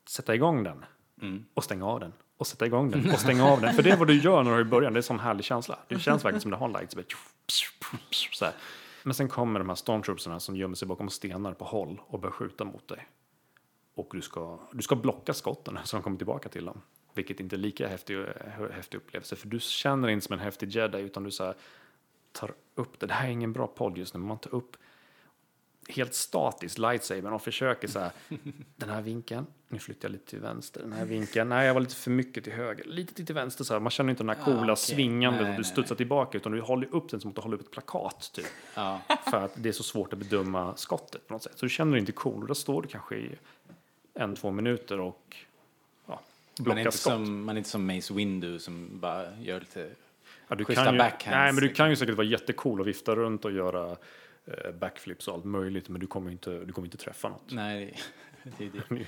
sätta igång den och stänga av den och sätta igång den och stänga av den. För det är vad du gör när du är i början. Det är en sån härlig känsla. Det känns verkligen som du har en lightsaber. Så här. Men sen kommer de här stormtroopersarna som gömmer sig bakom stenar på håll och börjar skjuta mot dig. Och du ska, du ska blocka skotten så de kommer tillbaka till dem. Vilket inte är lika häftig, häftig upplevelse. För du känner inte som en häftig jedi utan du så här, tar upp det. Det här är ingen bra podd just nu, men man tar upp helt statiskt lightsabern och försöker så här, den här vinkeln, nu flyttar jag lite till vänster, den här vinkeln, nej jag var lite för mycket till höger, lite till vänster så här, man känner inte den här coola okej. svingandet Nej, att du nej, studsar tillbaka utan du håller upp den som att du håller upp ett plakat typ. Ja. För att det är så svårt att bedöma skottet på något sätt. Så du känner dig inte cool och då står du kanske i en, två minuter och ja, Man, är blockar inte skott. som, man är inte som Mace Windu som bara gör lite... Ja, du kan ju, backhands, nej, men du kan ju säkert vara jättecool och vifta runt och göra backflips och allt möjligt, men du kommer inte, du kommer inte träffa något. Nej, det är det.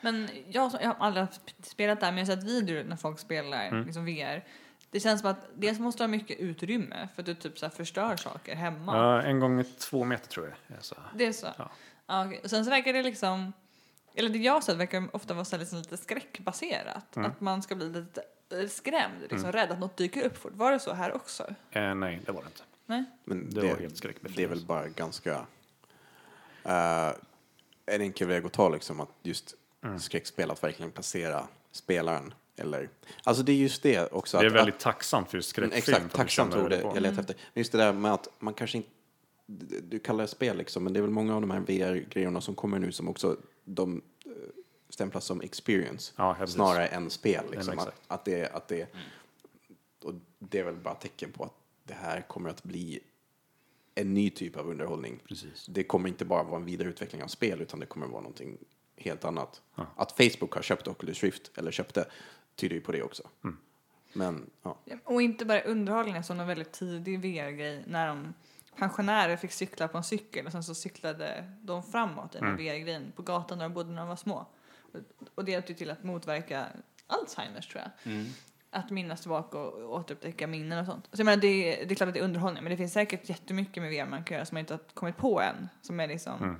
Men jag, jag har aldrig spelat där, men jag har sett videor när folk spelar Mm. liksom VR. Det känns som att dels måste du ha mycket utrymme för att du typ så här förstör saker hemma. Ja, en gång två meter tror jag. Så. Det är så? Ja. Ja. Och sen så verkar det liksom, eller det jag har sett verkar ofta vara så här liksom lite skräckbaserat. Mm. Att man ska bli lite eh, skrämd, liksom rädd att något dyker upp fort. Var det så här också? Eh, nej, det var det inte. Nej? Men Det det, var helt skräckbefriande. det är väl bara ganska... eh, en enkel väg att ta liksom att just Mm. skräckspel, att verkligen placera spelaren. Eller, alltså det är just det också. Det är att, väldigt att, tacksamt för Mm, skräckfilm. Exakt, att tacksamt ord jag letar efter. Men just det där med att man kanske inte, du kallar det spel liksom, men det är väl många av de här VR-grejerna som kommer nu som också de eh, stämplas som experience Ja, snarare än spel. Liksom, att, exakt. att det, att det, och det är väl bara tecken på att det här kommer att bli en ny typ av underhållning. Precis. Det kommer inte bara vara en vidareutveckling av spel utan det kommer vara någonting helt annat. Ja. Att Facebook har köpt Oculus Rift, eller köpte, tyder ju på det också. Mm. Men, ja. Och inte bara underhållningen som en väldigt tidig VR-grej när de pensionärer fick cykla på en cykel och sen så cyklade de framåt i den Mm. VR-grejen på gatan där de bodde när de var små. Och- Och det hjälpte ju till att motverka Alzheimers tror jag. Mm. Att minnas tillbaka och återupptäcka minnen och sånt. Så jag menar, det, är, det är klart att det är underhållning men det finns säkert jättemycket med VR man kan göra som man inte har kommit på än. Som är liksom Mm.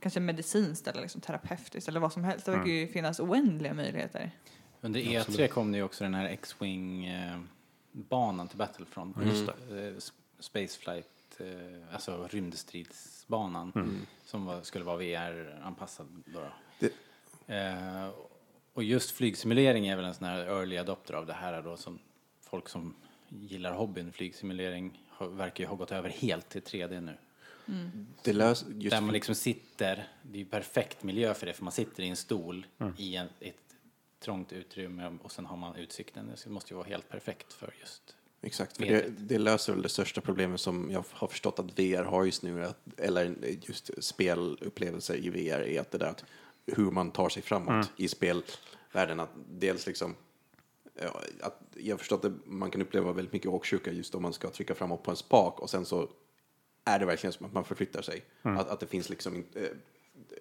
kanske medicinskt eller liksom terapeutiskt eller vad som helst. Det verkar Mm. ju finnas oändliga möjligheter. Under E3 kom det ju också den här X-Wing-banan till Battlefront. Just Eh, Spaceflight, eh, alltså rymdstridsbanan Mm. som var, skulle vara VR-anpassad. Då. Det- Eh, och just flygsimulering är väl en sån här early adopter av det här då som folk som gillar hobbyn flygsimulering verkar ju ha gått över helt till 3D nu. Det lös, just Där man liksom sitter, det är ju perfekt miljö för det för man sitter i en stol Mm. i en, ett trångt utrymme och sen har man utsikten. Det måste ju vara helt perfekt för just Exakt, för det, det löser väl det största problemet som jag har förstått att VR har just nu, att, eller just spelupplevelser i VR, är att det där att hur man tar sig framåt Mm. i spelvärlden. Att dels liksom, att jag har förstått att man kan uppleva väldigt mycket åksjuka just om man ska trycka framåt på en spak och sen så är det verkligen som att man förflyttar sig. Mm. Att, att det finns liksom eh,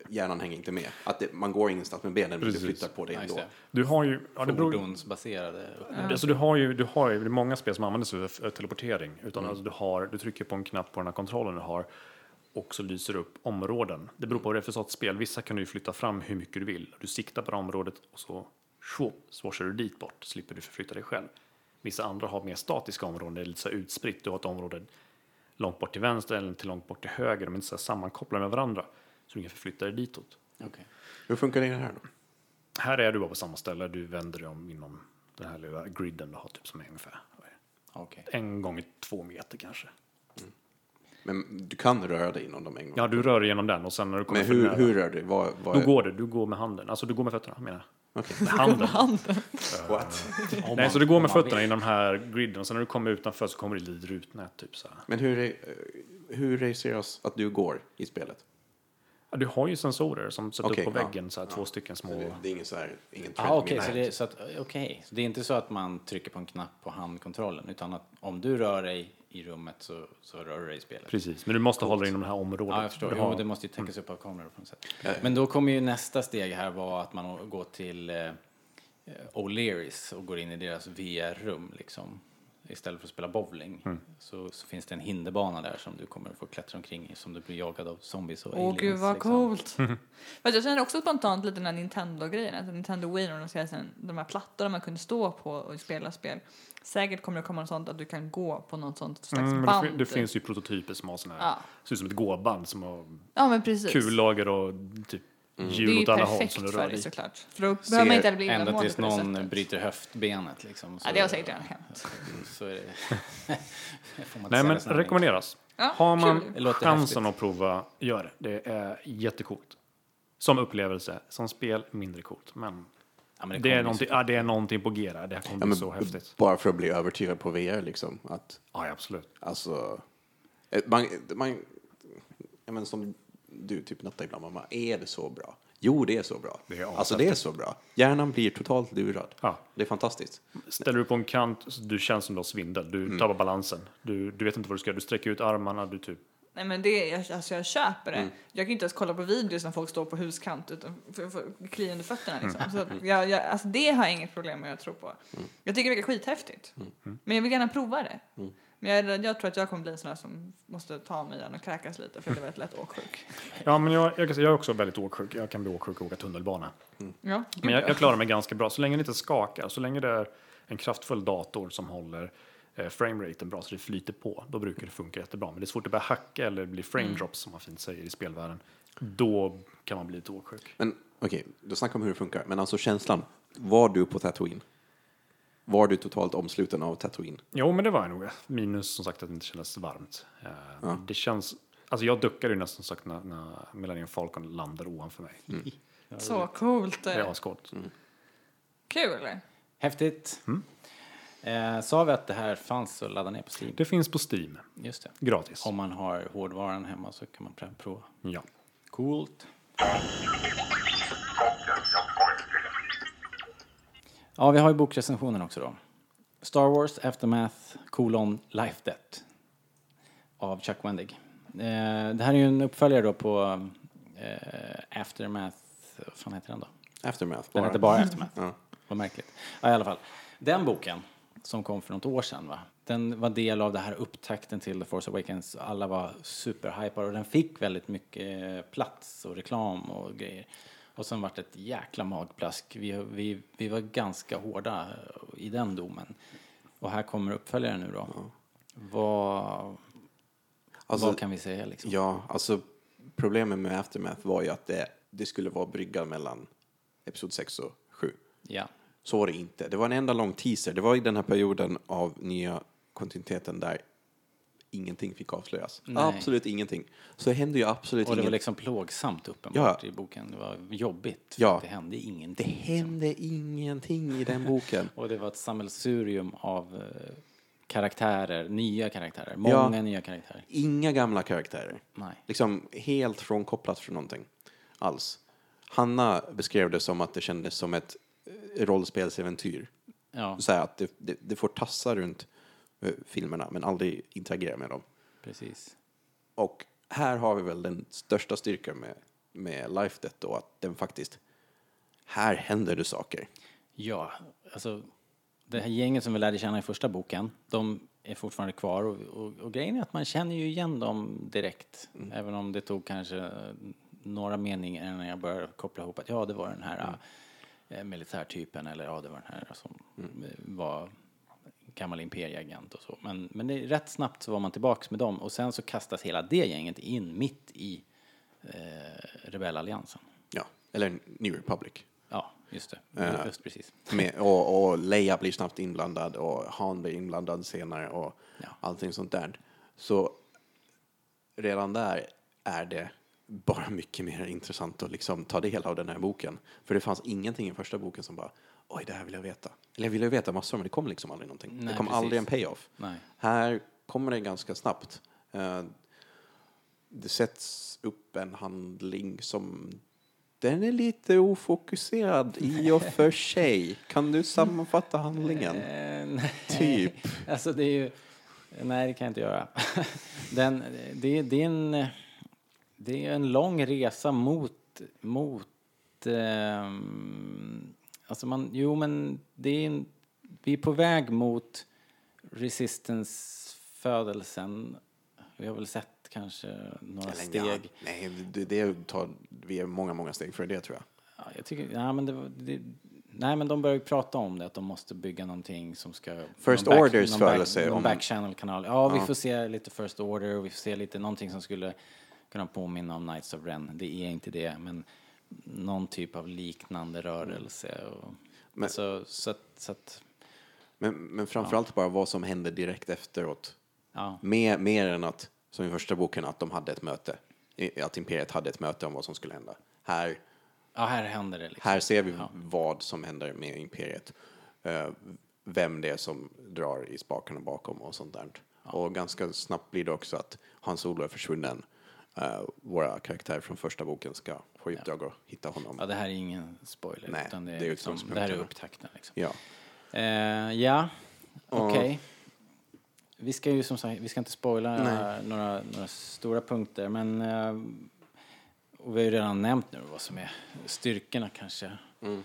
hjärnan hänger inte med. Att det, man går ingenstans med benen, men du flyttar på dig ändå. det. Du har ju... Ja, det beror, fordonsbaserade upplevelser. Alltså du har ju, du har ju det är många spel som använder sig av av teleportering. Utan Mm. alltså du, har, du trycker på en knapp på den här kontrollen du har och så lyser upp områden. Det beror på vad det är för sorts spel. Vissa kan du flytta fram hur mycket du vill. Du siktar på det området och så swashar du dit bort. Slipper du förflytta dig själv. Vissa andra har mer statiska områden. Det är lite så utspritt. Du har ett område långt bort till vänster eller till långt bort till höger. De är inte så sammankopplade med varandra. Så du kan förflytta dig ditåt. Okej. Hur funkar det här då? Här är du bara på samma ställe. Du vänder dig om inom den här lilla griden du har. Typ som är ungefär Okej. en gånger två meter kanske. Men du kan röra dig inom dem en gång. Ja, du rör dig genom den och sen när du kommer Men hur, nära, hur rör du? Vad, vad Då är- går det, du går med handen. Alltså du går med fötterna menar jag. Okej. Med handen. What? Nej, så du går med man fötterna i den här griden och sen när du kommer utanför så kommer det ett litet rutnät typ så här. Men hur, eh, hur registreras att du går i spelet? Ja, du har ju sensorer som sätter Okej, upp på ja. väggen så här två stycken Så små. det, det är ingen så här, ingen Ah, okej, treadmill så, det, så, att, okej. så det är inte så att man trycker på en knapp på handkontrollen utan att om du rör dig i rummet så, så rör du dig i spelet? Precis, men du måste hålla dig inom det här området. Ja, jag förstår. Du Jo, det måste ju täckas upp av kameror på något sätt. Eh. Men då kommer ju nästa steg här vara att man går till eh, O'Learys och går in i deras VR-rum liksom. Istället för att spela bowling Mm. så, så finns det en hinderbana där som du kommer få klättra omkring i som du blir jagad av zombies och Åh aliens. gud vad liksom. coolt. Fast jag känner också spontant lite den här Nintendo-grejen. Alltså Nintendo Wii och de, säger sen, de här plattorna man kunde stå på och spela spel. Säkert kommer det komma något sånt att du kan gå på något sånt slags Mm, men det, band. fin- det finns ju prototyper som har såna här, Ja. ser ut som ett gåband som har Ja kullager och typ Det är hjul ju åt alla håll perfekt som du för rör dig dig. såklart. För då behöver man inte bli Ända tills det någon sättet. bryter höftbenet liksom. Ja det har säkert redan hänt. Så är det. Nej men det rekommenderas. Ja, Har man kul. Det chansen att prova, gör det. Det är jättecoolt. Som upplevelse, som spel mindre coolt. Men, Ja, men det, kommer är någonting, så- ja, det är någonting på G där. Det här kommer Ja, bli så häftigt. Bara för att bli övertygad på VR liksom. Att, Ja, ja, absolut. alltså, eh, man, man, ja, men som du typ nattar ibland, mamma, är det så bra? Jo, det är så bra. Det är alltså det är så bra. Hjärnan blir totalt lurad. Ja. Det är fantastiskt. Ställer du på en kant, så du känns som du har svindel. Du Mm. tappar balansen. Du, du vet inte vad du ska göra. Du sträcker ut armarna, du typ... Nej men det, jag, alltså jag köper det. Mm. Jag kan inte ens kolla på videos när folk står på huskant utan för, för, klia under fötterna liksom. Mm. Så jag, jag, alltså det har jag inget problem med att tro på. Jag tycker det verkar skithäftigt. Mm. Men jag vill gärna prova det. Men jag, jag tror att jag kommer bli en sån här som måste ta mig i den och kräkas lite för jag blir väldigt lätt åksjuk. Ja, men jag, jag, jag är också väldigt åksjuk. Jag kan bli åksjuk och åka tunnelbana. Ja, Men jag, jag klarar mig ganska bra. Så länge det inte skakar, så länge det är en kraftfull dator som håller eh, frameraten bra så det flyter på, då brukar det funka jättebra. Men det är svårt att börja hacka eller bli frame Mm. drops som man fint säger i spelvärlden. Då kan man bli lite åksjuk. Men okej, då snackar vi om hur det funkar. Men alltså känslan, var du på Tatooine? Var du totalt omsluten av Tatooine? Jo, men det var jag nog. Minus som sagt att det inte kändes varmt. Eh, Det känns... Alltså jag duckade ju nästan sagt när, när Millennium Falcon landade ovanför mig. Mm. Så coolt. Det var skott. Kul eller? Häftigt. Mm. Eh, sa vi att det här fanns att ladda ner på Steam? Det finns på Steam, Just det. gratis. Om man har hårdvaran hemma så kan man pr- prova. Ja. Coolt. Ja, vi har ju bokrecensionen också då. Star Wars Aftermath colon Life Debt av Chuck Wendig. Eh, det här är ju en uppföljare då på eh, Aftermath, vad fan heter den då? Aftermath? Den heter bara Aftermath. Ja. vad märkligt. Ja, i alla fall. Den boken som kom för något år sedan, va? den var del av det här upptakten till The Force Awakens. Alla var superhypade och den fick väldigt mycket eh, plats och reklam och grejer. Och sen vart det ett jäkla magplask. Vi, vi, vi var ganska hårda i den domen. Och här kommer uppföljaren nu då. Vad, Alltså, vad kan vi säga liksom? Ja, alltså problemet med Aftermath var ju att det, det skulle vara bryggan mellan Episod 6 och 7. Ja. Så var det inte. Det var en enda lång teaser. Det var i den här perioden av nya kontinuiteten där ingenting fick avslöjas. Nej. Absolut ingenting. Så det hände ju absolut Och det var ingenting. liksom plågsamt uppenbart Ja. i boken. Det var jobbigt. för Ja. Det hände ingenting. Det hände ingenting i den boken. Och det var ett sammelsurium av eh, karaktärer, nya karaktärer, Ja. många nya karaktärer. Inga gamla karaktärer. Nej. Liksom helt frånkopplat från någonting alls. Hanna beskrev det som att det kändes som ett eh, rollspelsäventyr. Ja, Så att det, det, det får tassa runt filmerna men aldrig interagera med dem. precis. Och här har vi väl den största styrkan med, med Life Death då, att den faktiskt, här händer det saker. Ja, alltså det här gänget som vi lärde känna i första boken, de är fortfarande kvar och, och, och grejen är att man känner ju igen dem direkt. Även om det tog kanske eh, några meningar innan jag började koppla ihop att ja, det var den här eh, militärtypen eller ja, det var den här som eh, var gammal imperieagent och så. Men, men det rätt snabbt så var man tillbaks med dem och sen så kastas hela det gänget in mitt i eh, rebellalliansen. Ja, eller New Republic. Ja, just det. Eh. Just precis. Med, och, och Leia blir snabbt inblandad och Han blir inblandad senare och Ja. allting sånt där. Så redan där är det bara mycket mer intressant att liksom ta del av den här boken. För det fanns ingenting i första boken som bara, oj, det här vill jag veta. Eller jag ville ju veta massor, men det kom liksom aldrig någonting. Nej, det kom precis. aldrig en payoff. Nej. Här kommer det ganska snabbt. Eh, det sätts upp en handling som den är lite ofokuserad i och för sig. Kan du sammanfatta handlingen? Eh, nej. Typ. Alltså det är ju... Nej, det kan jag inte göra. Den, det, det, är en, det är en lång resa mot... mot ehm, alltså man, jo, men det är en, vi är på väg mot resistance-födelsen. Vi har väl sett kanske några Eller steg. ja, nej, det, det tar, vi är många, många steg för det tror jag. Ja, jag tycker, ja, men det, det, nej, men de börjar ju prata om det, att de måste bygga någonting som ska... First någon Orders födelse, Någon backchannel-kanal. Ja, vi Ja. får se lite First Order och vi får se lite någonting som skulle kunna påminna om Knights of Ren. Det är inte det, men någon typ av liknande rörelse. Och, Men- alltså, så att, så att, Men, men framförallt bara vad som hände direkt efteråt. ja, Mer, mer än att, som i första boken, att de hade ett möte. Att Imperiet hade ett möte om vad som skulle hända. Här, ja, här händer det liksom. här ser vi Ja. vad som händer med Imperiet. Eh, vem det är som drar i spakarna bakom och sånt där. Och ganska snabbt blir det också att Hans Solo är försvunnen. Eh, våra karaktärer från första boken ska få i uppdrag att hitta honom. Ja, det här är ingen spoiler, Nej, utan det är, det är liksom, det här är upptakten. Liksom. Ja. Eh, ja, okej. Vi ska ju som sagt, vi ska inte spoila några, några stora punkter, men eh, och vi har ju redan nämnt nu vad som är styrkorna kanske. Mm.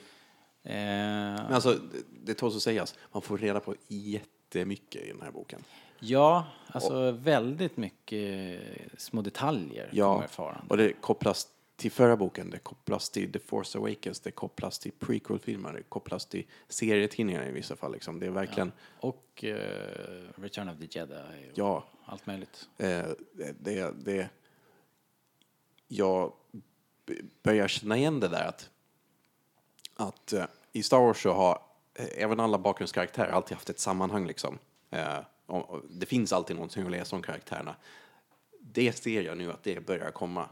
Men alltså, det, det tåls att sägas, man får reda på jättemycket i den här boken. Ja, alltså väldigt mycket små detaljer Ja, och det kopplas till förra boken, det kopplas till The Force Awakens, det kopplas till prequel-filmer, det kopplas till serietidningar i vissa fall. Liksom. Det är verkligen, Och eh, Return of the Jedi och ja, allt möjligt. eh, det, det. Jag börjar känna igen det där att, att eh, i Star Wars så har eh, även alla bakgrundskaraktärer alltid haft ett sammanhang liksom. Och, och det finns alltid någonting att läsa om karaktärerna. Det ser jag nu att det börjar komma.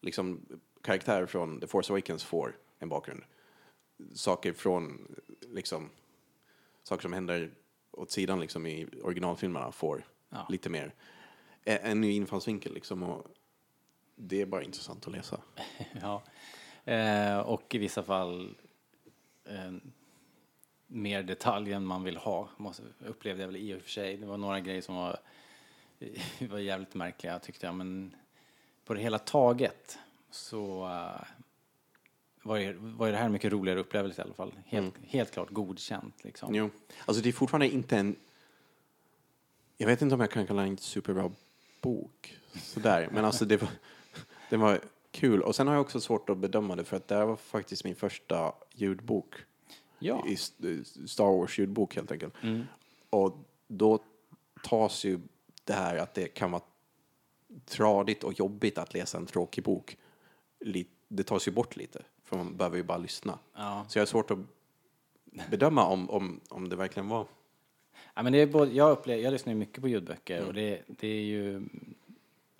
Liksom karaktärer från The Force Awakens får en bakgrund. Saker från liksom saker som händer åt sidan liksom i originalfilmerna får Ja. lite mer en, en ny infallsvinkel liksom och det är bara intressant att läsa. Ja. Eh, och i vissa fall eh, mer detalj än man vill ha, måste, upplevde jag väl i och för sig. Det var några grejer som var, var jävligt märkliga tyckte jag, men på det hela taget så eh, var ju, var ju det här en mycket roligare upplevelse i alla fall. Helt, helt klart godkänt liksom. Jo. Alltså det är fortfarande inte en... Jag vet inte om jag kan kalla det en superbra bok. Sådär. Men alltså det var, det var kul. Och sen har jag också svårt att bedöma det för att det här var faktiskt min första ljudbok. Ja. I st- Star Wars ljudbok helt enkelt. Mm. Och då tas ju det här att det kan vara tradigt och jobbigt att läsa en tråkig bok. Det tas ju bort lite. För man behöver ju bara lyssna. Ja. Så jag har svårt att bedöma om, om, om det verkligen var Ja, men det är både, jag, upplever, jag lyssnar ju mycket på ljudböcker Mm. och det, det är ju...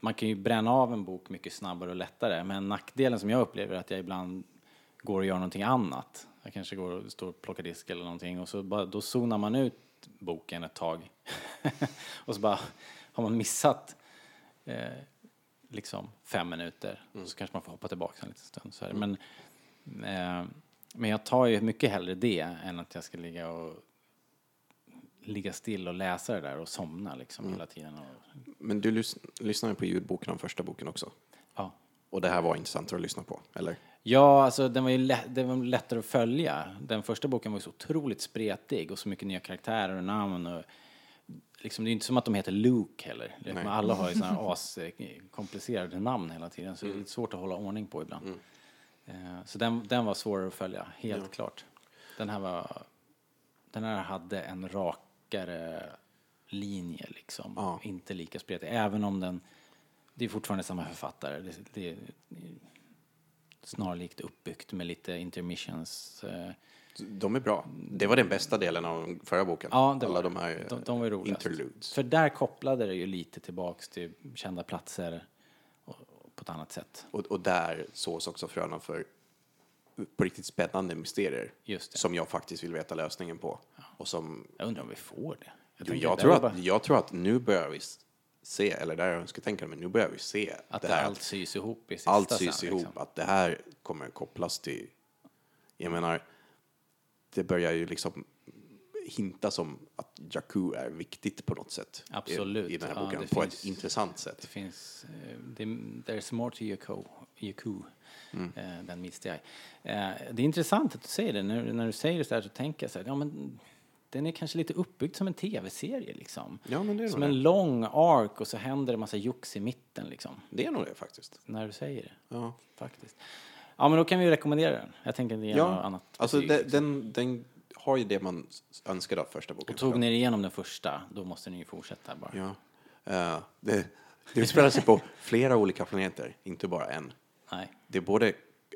Man kan ju bränna av en bok mycket snabbare och lättare men nackdelen som jag upplever är att jag ibland går och gör någonting annat. Jag kanske går och står och plockar disk eller någonting och så bara, då zonar man ut boken ett tag. och så bara har man missat eh, liksom fem minuter Mm. så kanske man får hoppa tillbaka en liten stund. Så här. Men, eh, men jag tar ju mycket hellre det än att jag ska ligga och ligga still och läsa det där och somna liksom hela tiden. Och, Men du lys lyssnade på ljudboken om första boken också? ja. Och det här var intressant att lyssna på, eller? Ja, alltså den var ju lätt, den var lättare att följa. Den första boken var ju så otroligt spretig och så mycket nya karaktärer och namn och liksom, det är ju inte som att de heter Luke heller. Liksom, alla har ju sådana askomplicerade namn hela tiden så det är lite svårt att hålla ordning på ibland. Eh, Så den, den var svårare att följa, helt klart. Den här var, den här hade en rakare linje liksom, Ja. inte lika spretig. Även om den, det är fortfarande samma författare. Det, det, snarlikt uppbyggt med lite intermissions. Eh, De är bra. Det var den bästa delen av förra boken. ja, det Alla var, de här de, de var roligast. interludes. För där kopplade det ju lite tillbaks till kända platser på ett annat sätt. Och, och där sås också fröna för på riktigt spännande mysterier. Som jag faktiskt vill veta lösningen på. Och som, Jag undrar om vi får det. jo, tänker jag, tror att, bara jag tror att nu börjar vi se, eller där jag önskar tänka men nu börjar vi se Att det det här, allt sys ihop i sista allt sen, sys ihop, liksom. att det här kommer kopplas till, jag menar, det börjar ju liksom hinta som att Jakku är viktigt på något sätt. Absolut. I, i den här Ja, boken, det på finns- ett intressant Det sätt. finns, eh, det, there's more to Yaku, Yaku Mm. eh, meets the eye. Eh, det är intressant att du säger det. När, när du säger det så här så tänker jag så här, ja men den är kanske lite uppbyggd som en tv-serie liksom. Ja, men det är Som en det. lång ark och så händer det massa jox i mitten liksom. Det är nog det faktiskt. När du säger det, Ja. faktiskt. Ja men då kan vi ju rekommendera den. Jag tänker inte ge Ja, något annat alltså betyg, det, liksom. den, den har ju det man önskade av första boken. Och tog ni igenom den första, då måste ni ju fortsätta bara. Ja. Eh, det, det utspelar sig på flera olika planeter, inte bara en. Nej. Det är både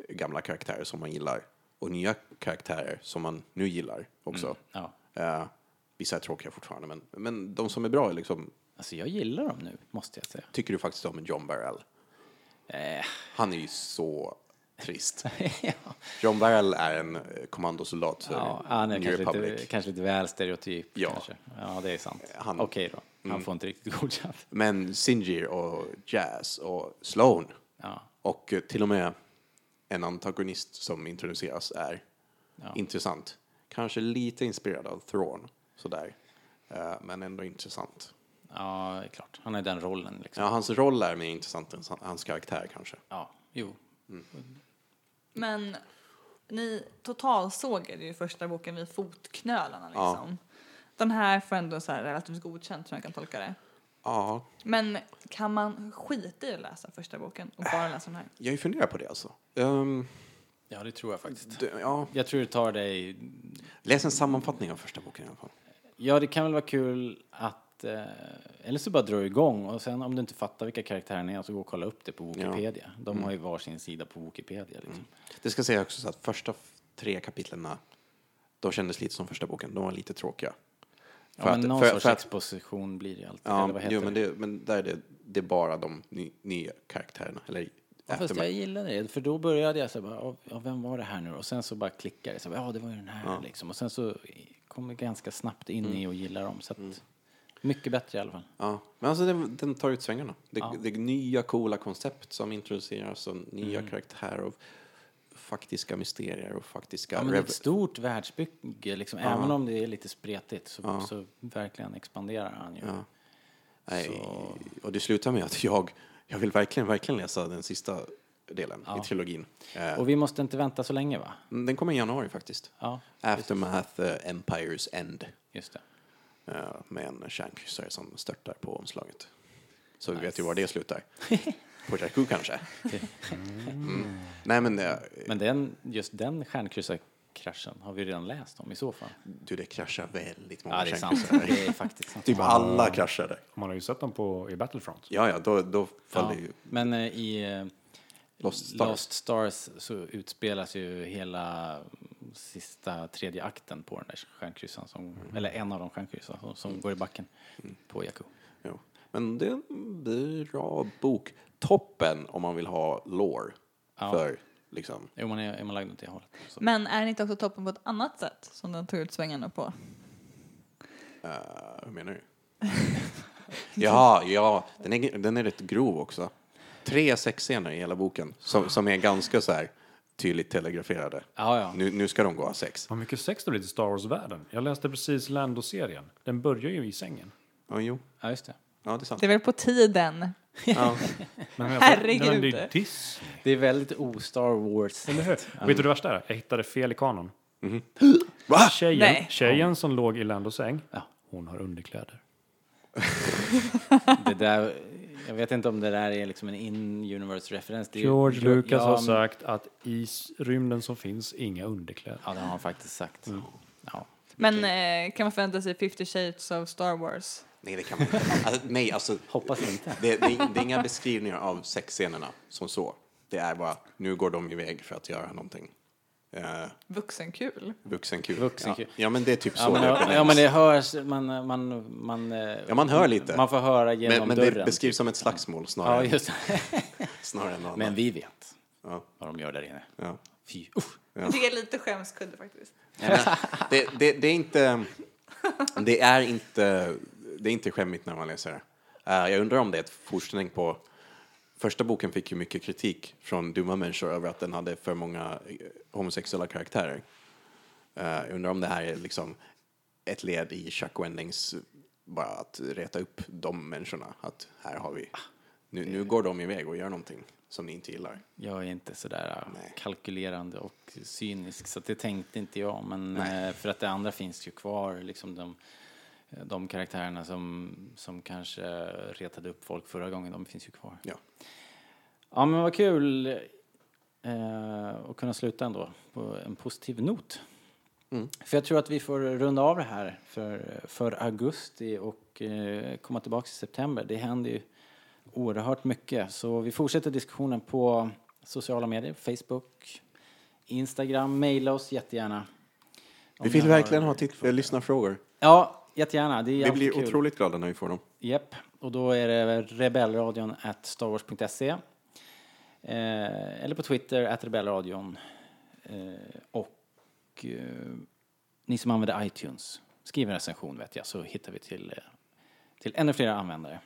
gamla karaktärer som man gillar och nya karaktärer som man nu gillar också. Ja. Eh, vissa är tråkiga fortfarande, men, men de som är bra är liksom, Alltså jag gillar dem nu, måste jag säga. tycker du faktiskt om John Barrell? Eh, Han är ju så trist. ja. John Barrell är en eh, kommandosoldat för Ja, han är New kanske Republic. lite, kanske lite väl stereotyp. Ja. Kanske. ja det är sant. Han- Okej då, han Mm. får inte riktigt godkänt. Men Singir och Jazz och Sloan Ja. och eh, till och med en antagonist som introduceras är Ja. intressant. Kanske lite inspirerad av Thrawn, sådär. Eh, men ändå intressant. ja, det är klart. Han är den rollen liksom. Ja, hans roll är mer intressant än hans- karaktär kanske. Ja, jo. Men ni totalsågade ju första boken vid fotknölarna Ja. liksom. Den här får ändå så här relativt godkänt som jag kan tolka det. Ja, Men kan man skita i att läsa första boken och bara läsa den här? jag har ju funderat på det alltså. Ehm, Ja, det tror jag faktiskt. det, ja, Jag tror det tar dig... läs en sammanfattning av första boken i alla fall. Ja, det kan väl vara kul att... Eh, eller så bara du igång och sen om du inte fattar vilka karaktärerna är så gå och kolla upp det på Wikipedia. De har ju varsin sida på Wikipedia liksom. Det ska säga också så att första tre kapitlerna, de kändes lite som första boken. De var lite tråkiga. Ja, men någon sorts att- exposition blir det alltid. Ja, eller vad heter jo, men, det? men där är det, det är bara de ny, nya karaktärerna. Eller Ja, fast jag gillade det, för då började jag så här ja, vem var det här nu? Och sen så bara klickade det, så ja det var ju den här liksom. Och sen så kom jag ganska snabbt in i och gillar dem. Så att, mycket bättre i alla fall. Ja, men alltså den, den tar ut svängarna. Det, Ja. det är nya coola koncept som introduceras och nya Mm. karaktärer och faktiska mysterier och faktiska... Ja, men det är ett stort världsbygge, liksom. även om det är lite spretigt så, Ja. så verkligen expanderar han ju. Ja. Nej, Så- och det slutar med att jag, jag vill verkligen, verkligen läsa den sista delen Ja. i trilogin. Eh, Och vi måste inte vänta så länge va? Den kommer i januari faktiskt. Ja, Aftermath eh, Empires End. just det. eh, med en kärnkryssare som störtar på omslaget. Så vi vet ju var det slutar. På Jakku kanske. Mm. Nej men eh, Men den, just den stjärnkryssarkraschen har vi redan läst om i så fall. du, det kraschar väldigt många Ja, det är sant. Det är faktiskt sant. Typ alla kraschade. Man har ju sett dem på, i Battlefront. Ja, ja, då, då faller Ja, ju men eh, i eh, Lost Stars. Lost Stars så utspelas ju hela sista tredje akten på den där stjärnkryssaren, som, Mm. eller en av de stjärnkryssarna som, som går i backen på Jakku. Jo. Men det är en bra bok. Toppen om man vill ha lore. Ja. För liksom, Jo, man är, är man lagd åt det hållet. Så. Men är den inte också toppen på ett annat sätt som den tog ut svängarna på? uh, hur menar du? ja, ja, den är, den är rätt grov också. Tre sexscener i hela boken som, som är ganska så här tydligt telegraferade. Ja, ja. Nu, nu ska de gå ha sex. Vad mycket sex det blir i Star Wars-världen. Jag läste precis Lando-serien. Den börjar ju i sängen. Ja, jo. ja, just det. Ja, det är sant. Det är väl på tiden. Ja. Men Herregud. Men det är Disney. Det är väldigt o-Star Wars. Eller hur? Vet du det värsta är? Jag hittade fel i kanon. Va? Tjejen, Nej. tjejen som låg i Landos säng, Ja. hon har underkläder. Det där, jag vet inte om det där är liksom en in-universe-referens. Ju- George ja, Lucas har men- sagt att i rymden som finns inga underkläder. Ja, det har han faktiskt sagt. Mm. Ja. Men eh, kan man förvänta sig 50 shades of Star Wars? Nej, det kan man inte. Alltså, nej, alltså. Hoppas inte. Det, det, det är inga beskrivningar av sexscenerna som så. Det är bara, nu går de iväg för att göra någonting. Uh, Vuxenkul. vuxenkul. Vuxenkul. Ja, ja, men det är typ så Ja men, det ja, men det hörs, man, man, man... eh, Ja, man hör lite. Man får höra genom men, men dörren. det beskrivs som ett slagsmål snarare, Ja, än- just det. snarare än något Men annat. vi vet Ja, vad de gör där inne. ja. Fy, usch. Det är lite skämskudde faktiskt. Det, det, det är inte... Det är inte, det är inte skämmigt när man läser det. Eh, jag undrar om det är ett fortsättning på... Första boken fick ju mycket kritik från dumma människor över att den hade för många eh, homosexuella karaktärer. Jag undrar om det här är liksom ett led i Chuck Wendings bara att reta upp de människorna. Att här har vi... Nu, nu går de iväg och gör någonting som ni inte gillar. Jag är inte sådär Nej. kalkylerande och cynisk så det tänkte inte jag. Men Nej. för att det andra finns ju kvar, liksom de, de karaktärerna som, som kanske retade upp folk förra gången, de finns ju kvar. Ja. Ja men vad kul eh, att kunna sluta ändå på en positiv not. Mm. För jag tror att vi får runda av det här för, för augusti och eh, komma tillbaka i september. Det händer ju oerhört mycket. Så vi fortsätter diskussionen på sociala medier, Facebook, Instagram, mejla oss jättegärna. Vi vill verkligen ha titt- eh, lyssnarfrågor. Ja, jättegärna. Det är Vi blir kul. otroligt glada när vi får dem. Japp, och då är det rebellradion at starwars.se eh, eller på Twitter, at rebellradion. Eh, och eh, ni som använder iTunes, skriv en recension vet jag så hittar vi till, eh, till ännu fler användare.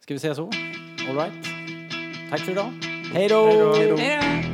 Ska vi säga så? All right. Tack för idag. Hej då! Hej då!